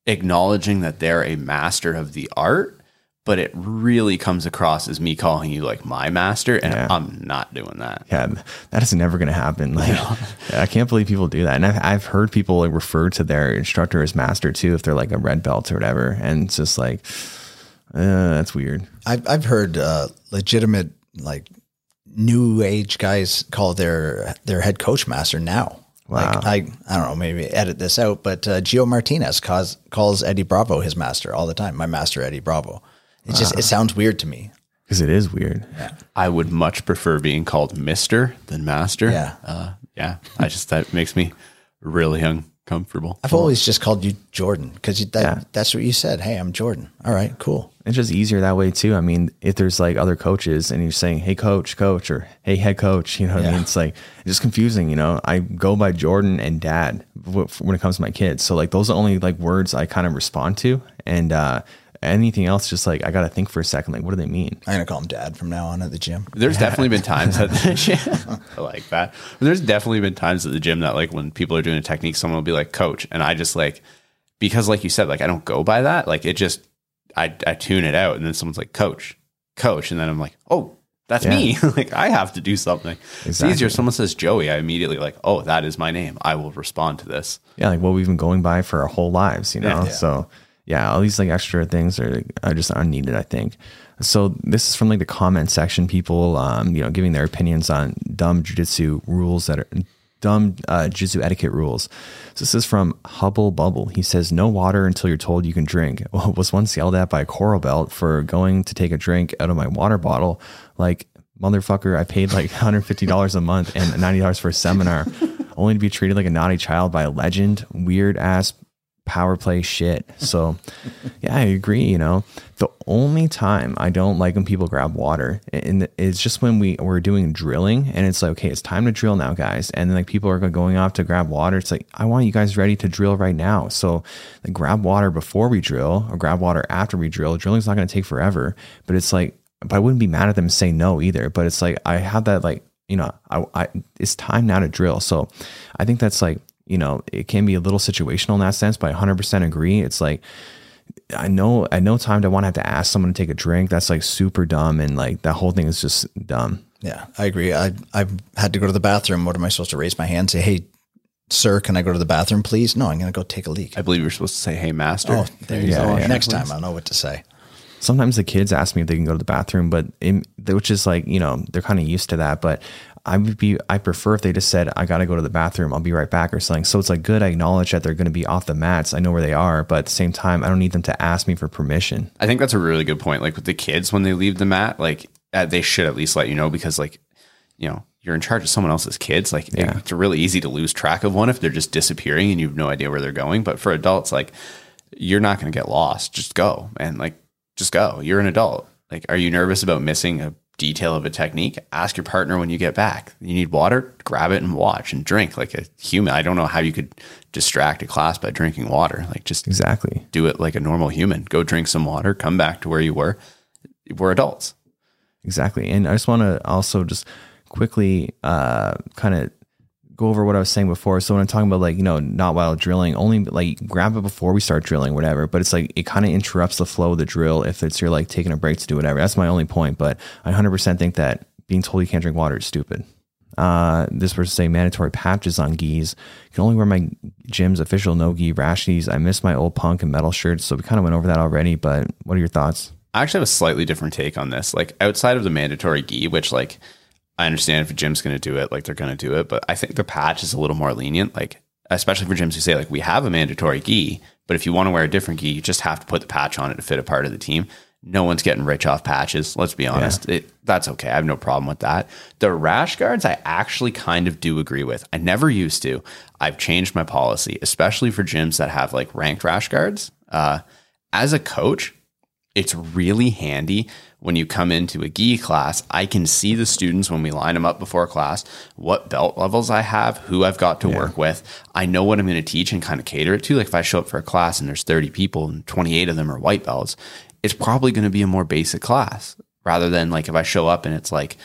B: acknowledging that they're a master of the art, but it really comes across as me calling you like my master, and
A: Yeah.
B: I'm not doing that.
A: Yeah, that is never going to happen. Like, I can't believe people do that. And I've, I've heard people like refer to their instructor as master too, if they're like a red belt or whatever. And it's just like, uh, that's weird.
C: I've I've heard uh, legitimate like new age guys call their their head coach master now.
A: Wow.
C: Like I I don't know, maybe edit this out, but uh, Geo Martinez calls calls Eddie Bravo his master all the time. My master Eddie Bravo. It just it sounds weird to me.
A: Because it is weird.
B: I would much prefer being called Mister than Master.
C: Yeah.
B: uh, yeah. I just that makes me really uncomfortable.
C: I've always just called you Jordan because that,
A: Yeah.
C: that's what you said. Hey, I'm Jordan. All right, cool.
A: It's just easier that way too. I mean, if there's like other coaches and you're saying, "Hey, coach, coach," or "Hey, head coach," you know what I mean? It's like it's just confusing. You know, I go by Jordan and Dad when it comes to my kids. So like those are only like words I kind of respond to, and uh, anything else, just like I got to think for a second. Like, what do they mean?
C: I'm gonna call him Dad from now on at the gym.
B: There's definitely been times at the gym. I like that. But there's definitely been times at the gym that like when people are doing a technique, someone will be like, coach. And I just like, because like you said, like I don't go by that. Like it just, I, I tune it out. And then someone's like, coach, coach. And then I'm like, oh, that's me. like I have to do something. It's easier. Someone says Joey. I immediately like, oh, that is my name. I will respond to this.
A: Yeah, like what we've been going by for our whole lives, you know.
B: Yeah.
A: So yeah, all these like extra things are are just unneeded, I think. So this is from like the comment section, people, um, you know, giving their opinions on dumb jujitsu rules that are dumb uh, jujitsu etiquette rules. So this is from Hubble Bubble. He says, "No water until you're told you can drink." Well, was once yelled at by a coral belt for going to take a drink out of my water bottle. Like motherfucker, I paid like 150 dollars a month and 90 dollars for a seminar, only to be treated like a naughty child by a legend. Weird ass power play shit. So, yeah, I agree. You know, the only time I don't like when people grab water, and it's just when we we're doing drilling, and it's like, okay, it's time to drill now, guys. And then like people are going off to grab water. It's like I want you guys ready to drill right now. So, like, grab water before we drill, or grab water after we drill. Drilling's not going to take forever, but it's like, but I wouldn't be mad at them saying no either. But it's like I have that like you know, I, I it's time now to drill. So, I think that's like you know, it can be a little situational in that sense, but I 100% agree. It's like, I know at no time do I want to have to ask someone to take a drink. That's like super dumb. And like that whole thing is just dumb.
C: Yeah, I agree. I I've had to go to the bathroom. What am I supposed to raise my hand and say, "Hey, sir, can I go to the bathroom, please?" No, I'm going to go take a leak.
B: I believe you're supposed to say, "Hey, master."
C: Oh, there you
A: Yeah,
C: go.
A: yeah.
C: Next time, I'll know what to say.
A: Sometimes the kids ask me if they can go to the bathroom, but in, which is like, you know, they're kind of used to that. But I would be, I prefer if they just said, I got to go to the bathroom. I'll be right back or something. So it's like good. I acknowledge that they're going to be off the mats. I know where they are, but at the same time, I don't need them to ask me for permission.
B: I think that's a really good point. Like with the kids when they leave the mat, like uh, they should at least let you know because, like, you know, you're in charge of someone else's kids. Like,
A: Yeah.
B: it's really easy to lose track of one if they're just disappearing and you have no idea where they're going. But for adults, like, you're not going to get lost. Just go and like, just go. You're an adult. Like, are you nervous about missing a detail of a technique? Ask your partner when you get back. You need water, grab it and watch and drink like a human. I don't know how you could distract a class by drinking water. Like, just
A: Exactly.
B: do it like a normal human. Go drink some water, come back to where you were. We're adults.
A: Exactly. And I just want to also just quickly uh, kind of go over what I was saying before. So when I'm talking about like, you know, not while drilling, only like grab it before we start drilling, whatever. But it's like it kind of interrupts the flow of the drill if it's you're like taking a break to do whatever. That's my only point. But I 100% think that being told you can't drink water is stupid. Uh, this person saying mandatory patches on gis. Can only wear my gym's official no gi rash gis. I miss my old punk and metal shirts. So we kind of went over that already. But what are your thoughts?
B: I actually have a slightly different take on this. Like outside of the mandatory gi, which like I understand if a gym's going to do it, like they're going to do it, but I think the patch is a little more lenient. Like especially for gyms who say like we have a mandatory gi, but if you want to wear a different gi, you just have to put the patch on it to fit a part of the team. No one's getting rich off patches. Let's be honest. Yeah. It, that's okay. I have no problem with that. The rash guards, I actually kind of do agree with. I never used to. I've changed my policy, especially for gyms that have like ranked rash guards. Uh, as a coach, it's really handy when you come into a gi class. I can see the students when we line them up before class, what belt levels I have, who I've got to yeah. work with. I know what I'm going to teach and kind of cater it to. Like if I show up for a class and there's 30 people and 28 of them are white belts, it's probably going to be a more basic class rather than like if I show up and it's like,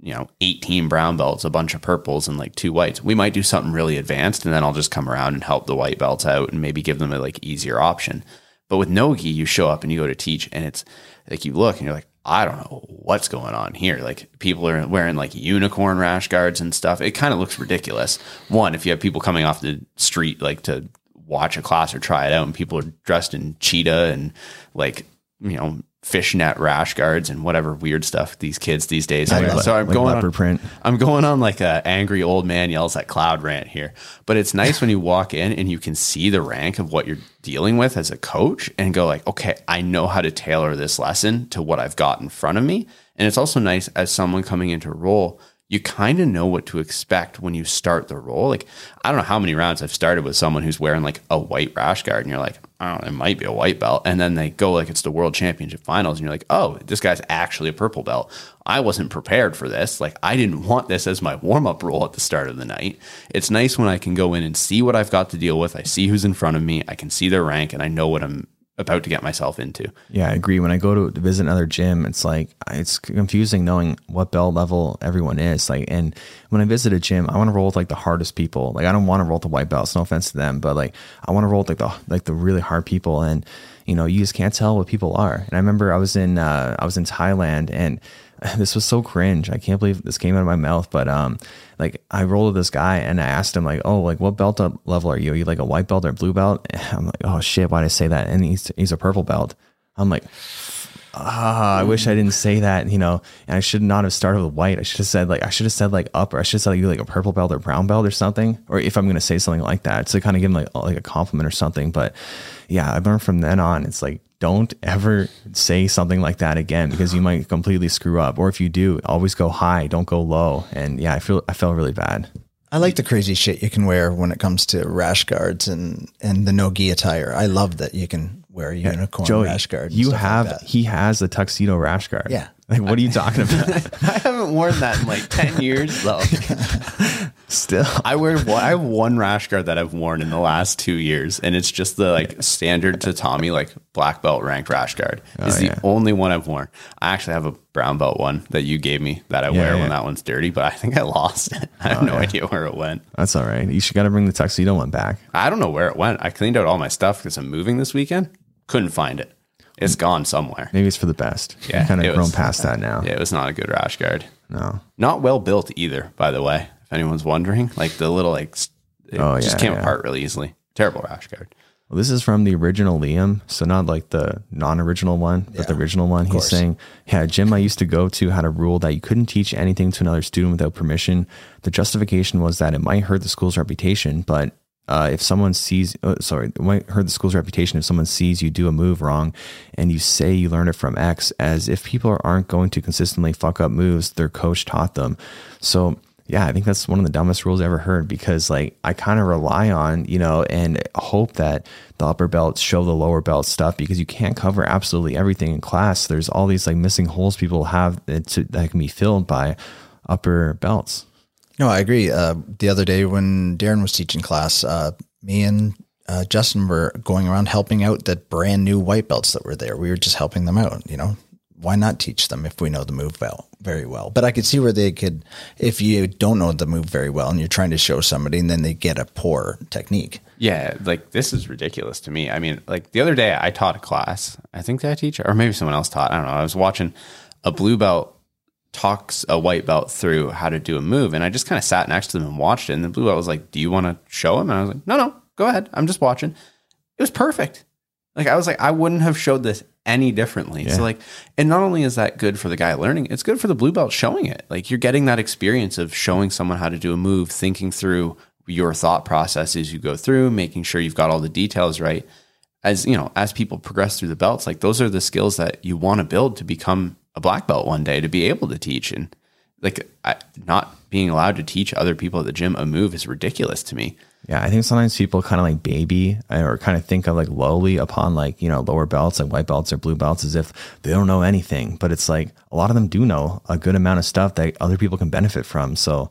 B: you know, 18 brown belts, a bunch of purples, and like two whites. We might do something really advanced, and then I'll just come around and help the white belts out and maybe give them a like easier option. But with Nogi, you show up and you go to teach, and it's like you look and you're like, I don't know what's going on here. Like people are wearing like unicorn rash guards and stuff. It kind of looks ridiculous. One, if you have people coming off the street like to watch a class or try it out, and people are dressed in cheetah and like you know fishnet rash guards and whatever weird stuff these kids these days. are. Like, so I'm like going on, print. I'm going on like a angry old man yells at cloud rant here. But it's nice when you walk in and you can see the rank of what you're dealing with as a coach and go like, okay, I know how to tailor this lesson to what I've got in front of me. And it's also nice as someone coming into a roll you kind of know what to expect when you start the roll. Like, I don't know how many rounds I've started with someone who's wearing like a white rash guard, and you're like, know, it might be a white belt. And then they go like it's the world championship finals, and you're like, oh, this guy's actually a purple belt. I wasn't prepared for this. Like, I didn't want this as my warm up roll at the start of the night. It's nice when I can go in and see what I've got to deal with. I see who's in front of me, I can see their rank, and I know what I'm about to get myself into.
A: Yeah, I agree. When I go to visit another gym, it's like it's confusing knowing what belt level everyone is. Like, and when I visit a gym, I want to roll with like the hardest people. Like, I don't want to roll with the white belts. No offense to them, but like I want to roll with like the like the really hard people. And you know, you just can't tell what people are. And I remember I was in uh, I was in Thailand and this was so cringe. I can't believe this came out of my mouth. But um, like I rolled with this guy and I asked him like, oh, like what belt level are you? Are you like a white belt or blue belt? I'm like, oh shit, why did I say that? And he's he's a purple belt. I'm like, ah, I wish I didn't say that. You know, and I should not have started with white. I should have said like I should have said like up, or I should have said you like a purple belt or brown belt or something. Or if I'm gonna say something like that, to kind of give him like like a compliment or something. But yeah, I learned from then on. It's like don't ever say something like that again because you might completely screw up. Or if you do, always go high, don't go low. And yeah, I feel I felt really bad.
C: I like the crazy shit you can wear when it comes to rash guards and and the no gi attire. I love that you can wear a unicorn Joey, rash guard.
A: You have like he has a tuxedo rash guard.
C: Yeah.
A: Like what are you talking about?
B: I haven't worn that in like ten years though.
A: Still,
B: I wear one I have one rash guard that I've worn in the last two years, and it's just the like standard tatami like black belt ranked rash guard. Oh, is the yeah. only one I've worn. I actually have a brown belt one that you gave me that I yeah, wear yeah. when that one's dirty, but I think I lost it. I have oh, no idea where it went.
A: That's all right. You should got to bring the tuxedo one back.
B: I don't know where it went. I cleaned out all my stuff because I'm moving this weekend. Couldn't find it. It's gone somewhere.
A: Maybe it's for the best. Yeah, kind of grown was, past that now.
B: Yeah, it was not a good rash guard.
A: No,
B: not well built either. By the way, if anyone's wondering, like the little like, it oh, just yeah, came yeah. apart really easily. Terrible rash guard.
A: Well, this is from the original Liam, so not like the non-original one, but yeah, the original one. He's saying, "Yeah, gym I used to go to had a rule that you couldn't teach anything to another student without permission. The justification was that it might hurt the school's reputation, but uh, if someone sees, oh, sorry, it might hurt the school's reputation if someone sees you do a move wrong and you say you learned it from X, as if people aren't going to consistently fuck up moves their coach taught them. So, yeah, I think that's one of the dumbest rules I ever heard because, like, I kind of rely on, you know, and hope that the upper belts show the lower belt stuff because you can't cover absolutely everything in class. There's all these like missing holes people have that, that can be filled by upper belts.
C: No, I agree. Uh, the other day when Darren was teaching class, uh, me and uh, Justin were going around helping out the brand new white belts that were there. We were just helping them out. You know, why not teach them if we know the move well, very well? But I could see where they could, if you don't know the move very well and you're trying to show somebody, and then they get a poor technique.
B: Yeah, like this is ridiculous to me. I mean, like the other day I taught a class. I think I teach, or maybe someone else taught. I don't know. I was watching a blue belt talks a white belt through how to do a move. And I just kind of sat next to them and watched it. And the blue belt was like, Do you want to show him? And I was like, No, no, go ahead. I'm just watching. It was perfect. Like I was like, I wouldn't have showed this any differently.
A: Yeah.
B: So like, and not only is that good for the guy learning, it's good for the blue belt showing it. Like you're getting that experience of showing someone how to do a move, thinking through your thought process as you go through, making sure you've got all the details right. As you know, as people progress through the belts, like those are the skills that you want to build to become a black belt one day to be able to teach. And like I, not being allowed to teach other people at the gym a move is ridiculous to me.
A: Yeah, I think sometimes people kind of like baby or kind of think of like lowly upon like, you know, lower belts, like white belts or blue belts as if they don't know anything. But it's like a lot of them do know a good amount of stuff that other people can benefit from. So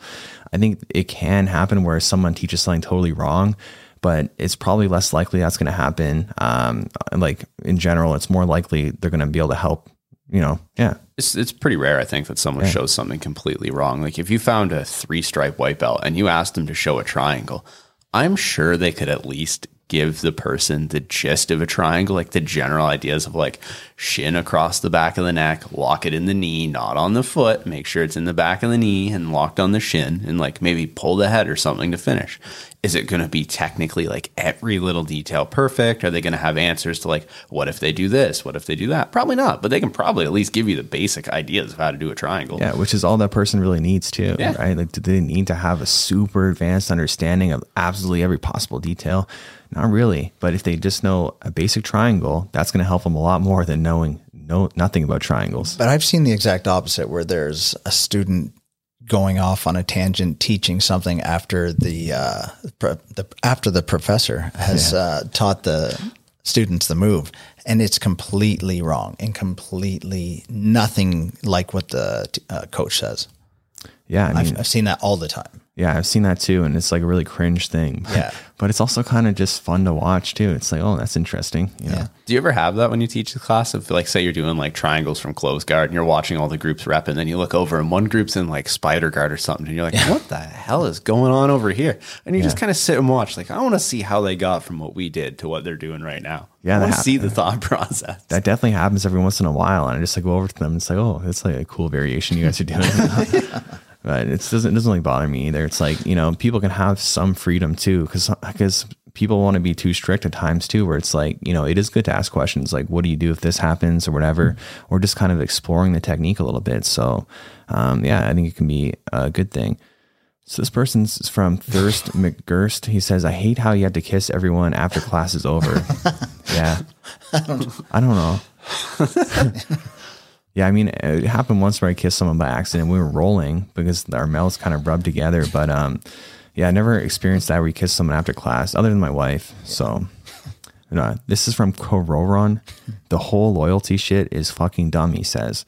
A: I think it can happen where someone teaches something totally wrong, but it's probably less likely that's going to happen. Um, like in general, it's more likely they're going to be able to help, you know, yeah.
B: It's it's pretty rare, I think, that someone shows something completely wrong. Like if you found a three stripe white belt and you asked them to show a triangle, I'm sure they could at least give the person the gist of a triangle, like the general ideas of like shin across the back of the neck, lock it in the knee, not on the foot, make sure it's in the back of the knee and locked on the shin, and like maybe pull the head or something to finish. Is it going to be technically like every little detail perfect? Are they going to have answers to like, what if they do this? What if they do that? Probably not, but they can probably at least give you the basic ideas of how to do a triangle.
A: Yeah, which is all that person really needs too,
B: Yeah.
A: right? Like, do they need to have a super advanced understanding of absolutely every possible detail? Not really, but if they just know a basic triangle, that's going to help them a lot more than knowing no nothing about triangles.
C: But I've seen the exact opposite where there's a student going off on a tangent teaching something after the, uh, the after the professor has uh, taught the students the move and it's completely wrong and completely nothing like what the uh, coach says.
A: Yeah, I mean,
C: I've, I've seen that all the time.
A: Yeah, I've seen that too, and it's like a really cringe thing.
C: Yeah.
A: but it's also kind of just fun to watch too. It's like, oh, that's interesting. You know?
C: Yeah.
B: Do you ever have that when you teach the class of like, say you're doing like triangles from close guard and you're watching all the groups rep and then you look over and one group's in like spider guard or something and you're like, what the hell is going on over here? And you just kind of sit and watch. Like, I want to see how they got from what we did to what they're doing right now.
A: Yeah,
B: I want to see the thought process.
A: That definitely happens every once in a while, and I just like go over to them and it's like, oh, it's like a cool variation you guys are doing. but it doesn't it doesn't really bother me either. It's like you know people can have some freedom too, because because people want to be too strict at times too, where it's like you know it is good to ask questions like, what do you do if this happens or whatever, or just kind of exploring the technique a little bit. So um, yeah, I think it can be a good thing. So this person's from Thirst McGurst. He says, "I hate how you have to kiss everyone after class is over." yeah, I don't know. yeah, I mean, it happened once where I kissed someone by accident. We were rolling because our mouths kind of rubbed together. But um, yeah, I never experienced that where you kiss someone after class, other than my wife. So. No, this is from Cororon. The whole loyalty shit is fucking dumb, he says.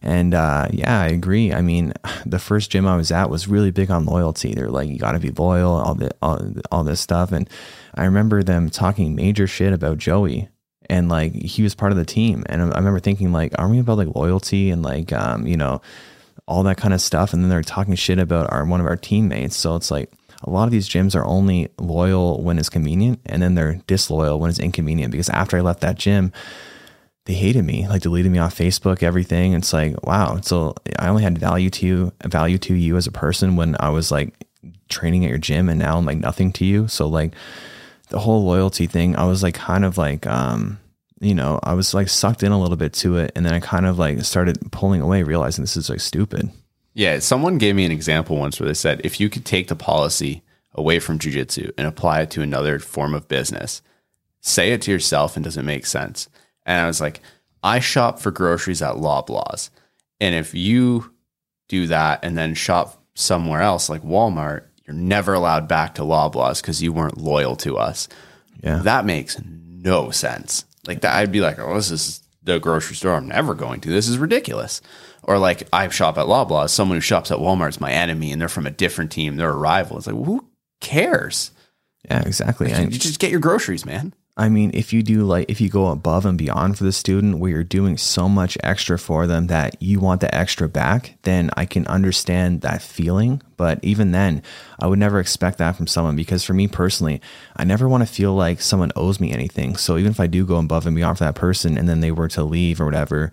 A: And uh, yeah, I agree. I mean, the first gym I was at was really big on loyalty. They're like, you got to be loyal, all the all, all this stuff. And I remember them talking major shit about Joey, and like he was part of the team. And I remember thinking, like, aren't we about like loyalty and like, um, you know, all that kind of stuff? And then they're talking shit about our one of our teammates. So it's like a lot of these gyms are only loyal when it's convenient, and then they're disloyal when it's inconvenient. Because after I left that gym they hated me, like deleted me off Facebook, everything. It's like, wow. So I only had value to you, value to you as a person when I was like training at your gym and now I'm like nothing to you. So like the whole loyalty thing, I was like kind of like, um, you know, I was like sucked in a little bit to it. And then I kind of like started pulling away, realizing this is like stupid.
B: Yeah, someone gave me an example once where they said if you could take the policy away from jujitsu and apply it to another form of business, say it to yourself and does it make sense? And I was like, I shop for groceries at Loblaws. And if you do that and then shop somewhere else like Walmart, you're never allowed back to Loblaws because you weren't loyal to us.
A: Yeah.
B: That makes no sense. Like that, I'd be like, oh, this is the grocery store I'm never going to. This is ridiculous. Or like I shop at Loblaws. Someone who shops at Walmart is my enemy, and they're from a different team. They're a rival. It's like, well, who cares?
A: Yeah, exactly.
B: You just get your groceries, man.
A: I mean, if you do like, if you go above and beyond for the student where you're doing so much extra for them that you want the extra back, then I can understand that feeling. But even then, I would never expect that from someone because for me personally, I never want to feel like someone owes me anything. So even if I do go above and beyond for that person and then they were to leave or whatever,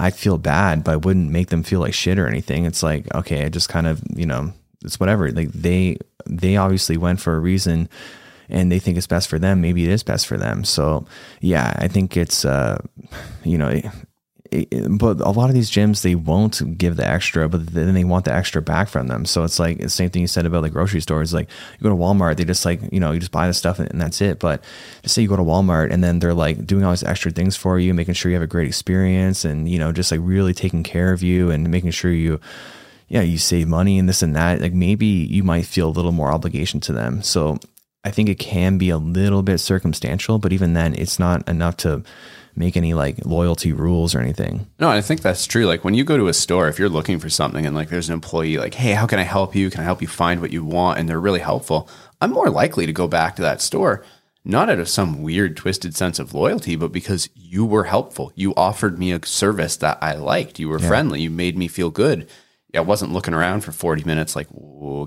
A: I feel bad, but I wouldn't make them feel like shit or anything. It's like, okay, I just kind of, you know, it's whatever. Like they, they obviously went for a reason and they think it's best for them, maybe it is best for them. So yeah, I think it's uh, you know. It, it, but a lot of these gyms they won't give the extra, but then they want the extra back from them. So it's like the same thing you said about the grocery stores. Like you go to Walmart, they just like you know you just buy the stuff and, that's it. But just say you go to Walmart and then they're like doing all these extra things for you, making sure you have a great experience, and you know just like really taking care of you and making sure you yeah, you save money and this and that, like maybe you might feel a little more obligation to them. So I think it can be a little bit circumstantial, but even then, it's not enough to make any like loyalty rules or anything.
B: No, I think that's true. Like when you go to a store, if you're looking for something and like there's an employee like, hey, how can I help you? Can I help you find what you want? And they're really helpful. I'm more likely to go back to that store, not out of some weird, twisted sense of loyalty, but because you were helpful. You offered me a service that I liked. You were yeah. friendly. You made me feel good. I wasn't looking around for 40 minutes like,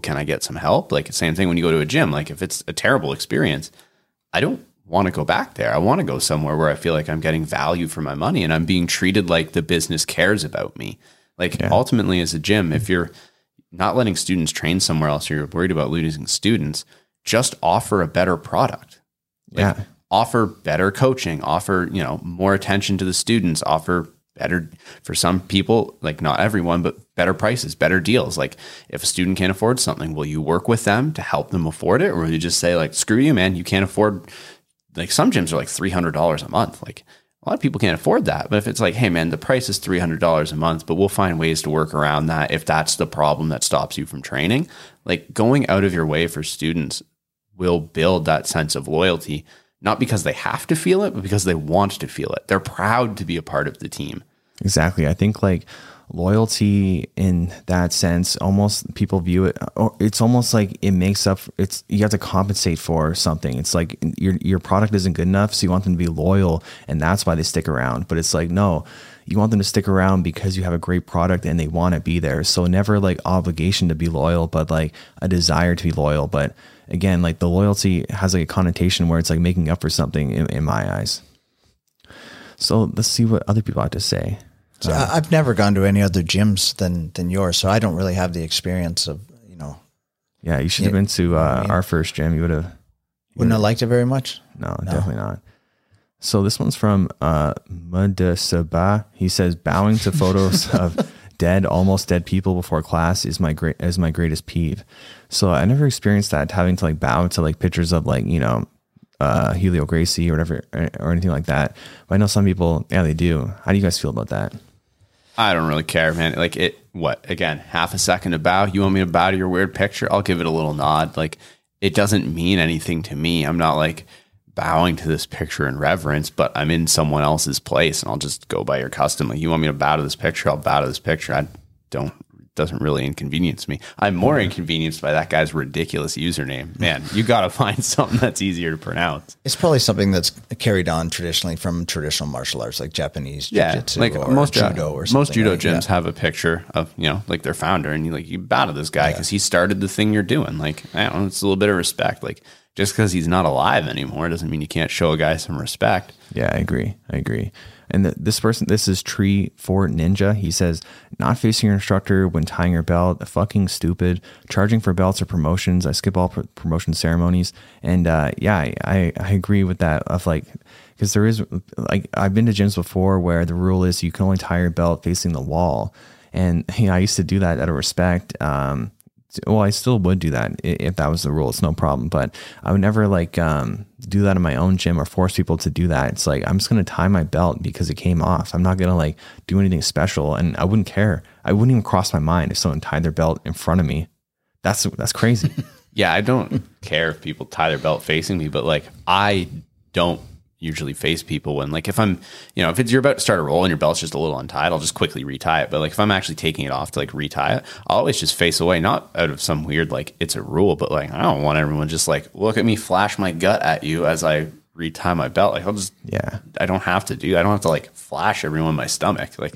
B: can I get some help? Like, same thing when you go to a gym. Like, if it's a terrible experience, I don't want to go back there. I want to go somewhere where I feel like I'm getting value for my money and I'm being treated like the business cares about me. Like, yeah. ultimately, as a gym, if you're not letting students train somewhere else or you're worried about losing students, just offer a better product.
A: Like, yeah.
B: Offer better coaching, offer, you know, more attention to the students, offer better for some people, like not everyone, but better prices, better deals. Like if a student can't afford something, will you work with them to help them afford it? Or will you just say like, screw you, man, you can't afford like some gyms are like $300 a month. Like a lot of people can't afford that. But if it's like, hey man, the price is $300 a month, but we'll find ways to work around that if that's the problem that stops you from training, like going out of your way for students will build that sense of loyalty not because they have to feel it, but because they want to feel it. They're proud to be a part of the team.
A: Exactly. I think like loyalty in that sense almost people view it it's almost like it makes up it's you have to compensate for something. It's like your your product isn't good enough so you want them to be loyal and that's why they stick around. But it's like no you want them to stick around because you have a great product and they want to be there. So never like obligation to be loyal but like a desire to be loyal. But again like the loyalty has like a connotation where it's like making up for something in, in my eyes so let's see what other people have to say
C: so uh, I've never gone to any other gyms than than yours, so I don't really have the experience of you know.
A: Yeah, you should have been to uh, our first gym. You would have.
C: Wouldn't have liked it very much.
A: No, no, definitely not. So this one's from uh. He says, "Bowing to photos of dead, almost dead people before class is my great is my greatest peeve." So I never experienced that having to like bow to like pictures of like you know uh, Helio Gracie or whatever or anything like that. But I know some people, yeah, they do. How do you guys feel about that?
B: I don't really care, man. Like it, what again? Half a second to bow. You want me to bow to your weird picture? I'll give it a little nod. Like it doesn't mean anything to me. I'm not like bowing to this picture in reverence, but I'm in someone else's place, and I'll just go by your custom. Like you want me to bow to this picture? I'll bow to this picture. I don't doesn't really inconvenience me. I'm more inconvenienced by that guy's ridiculous username. Man, you got to find something that's easier to pronounce.
C: It's probably something that's carried on traditionally from traditional martial arts, like Japanese
B: yeah, jiu-jitsu like or most uh, judo or Most judo gyms yeah. have a picture of you know like their founder, and you like you bow to this guy because yeah. he started the thing you're doing. Like I don't know, it's a little bit of respect. Like just because he's not alive anymore doesn't mean you can't show a guy some respect.
A: Yeah, I agree. I agree. And the, this person, this is Tree Fort Ninja. He says, not facing your instructor when tying your belt, fucking stupid. Charging for belts or promotions. I skip all promotion ceremonies. And uh, yeah, I, I agree with that. Of like, because there is like I've been to gyms before where the rule is you can only tie your belt facing the wall. And you know, I used to do that out of respect. Um, well, I still would do that if that was the rule. It's no problem. But I would never like um, do that in my own gym or force people to do that. It's like I'm just gonna tie my belt because it came off. I'm not gonna like do anything special, and I wouldn't care. I wouldn't even cross my mind if someone tied their belt in front of me. That's that's crazy.
B: yeah, I don't care if people tie their belt facing me, but like I don't usually face people when like if I'm you know if it's you're about to start a roll and your belt's just a little untied I'll just quickly retie it but like if I'm actually taking it off to like retie it I'll always just face away not out of some weird like it's a rule but like I don't want everyone just like look at me flash my gut at you as I retie my belt like I'll just
A: yeah
B: I don't have to do I don't have to like flash everyone my stomach like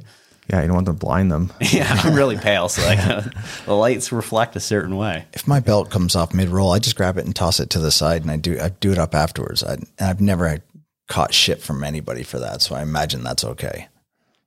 A: yeah, you don't want to blind them.
B: yeah, I'm really pale, so like the lights reflect a certain way.
C: If my belt comes off mid roll, I just grab it and toss it to the side, and I do I do it up afterwards. I, and I've never caught shit from anybody for that. So I imagine that's okay.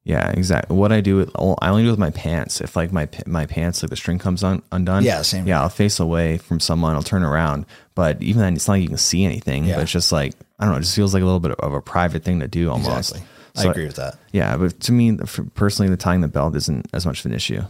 A: Yeah, exactly. What I do with I only do with my pants. If like my my pants like the string comes on undone.
C: Yeah, same.
A: Yeah, I'll face away from someone. I'll turn around. But even then, it's not like you can see anything.
C: Yeah.
A: But it's just like I don't know. It just feels like a little bit of a private thing to do almost.
C: Exactly. I agree with that.
A: Yeah, but to me, personally, the tying the belt isn't as much of an issue.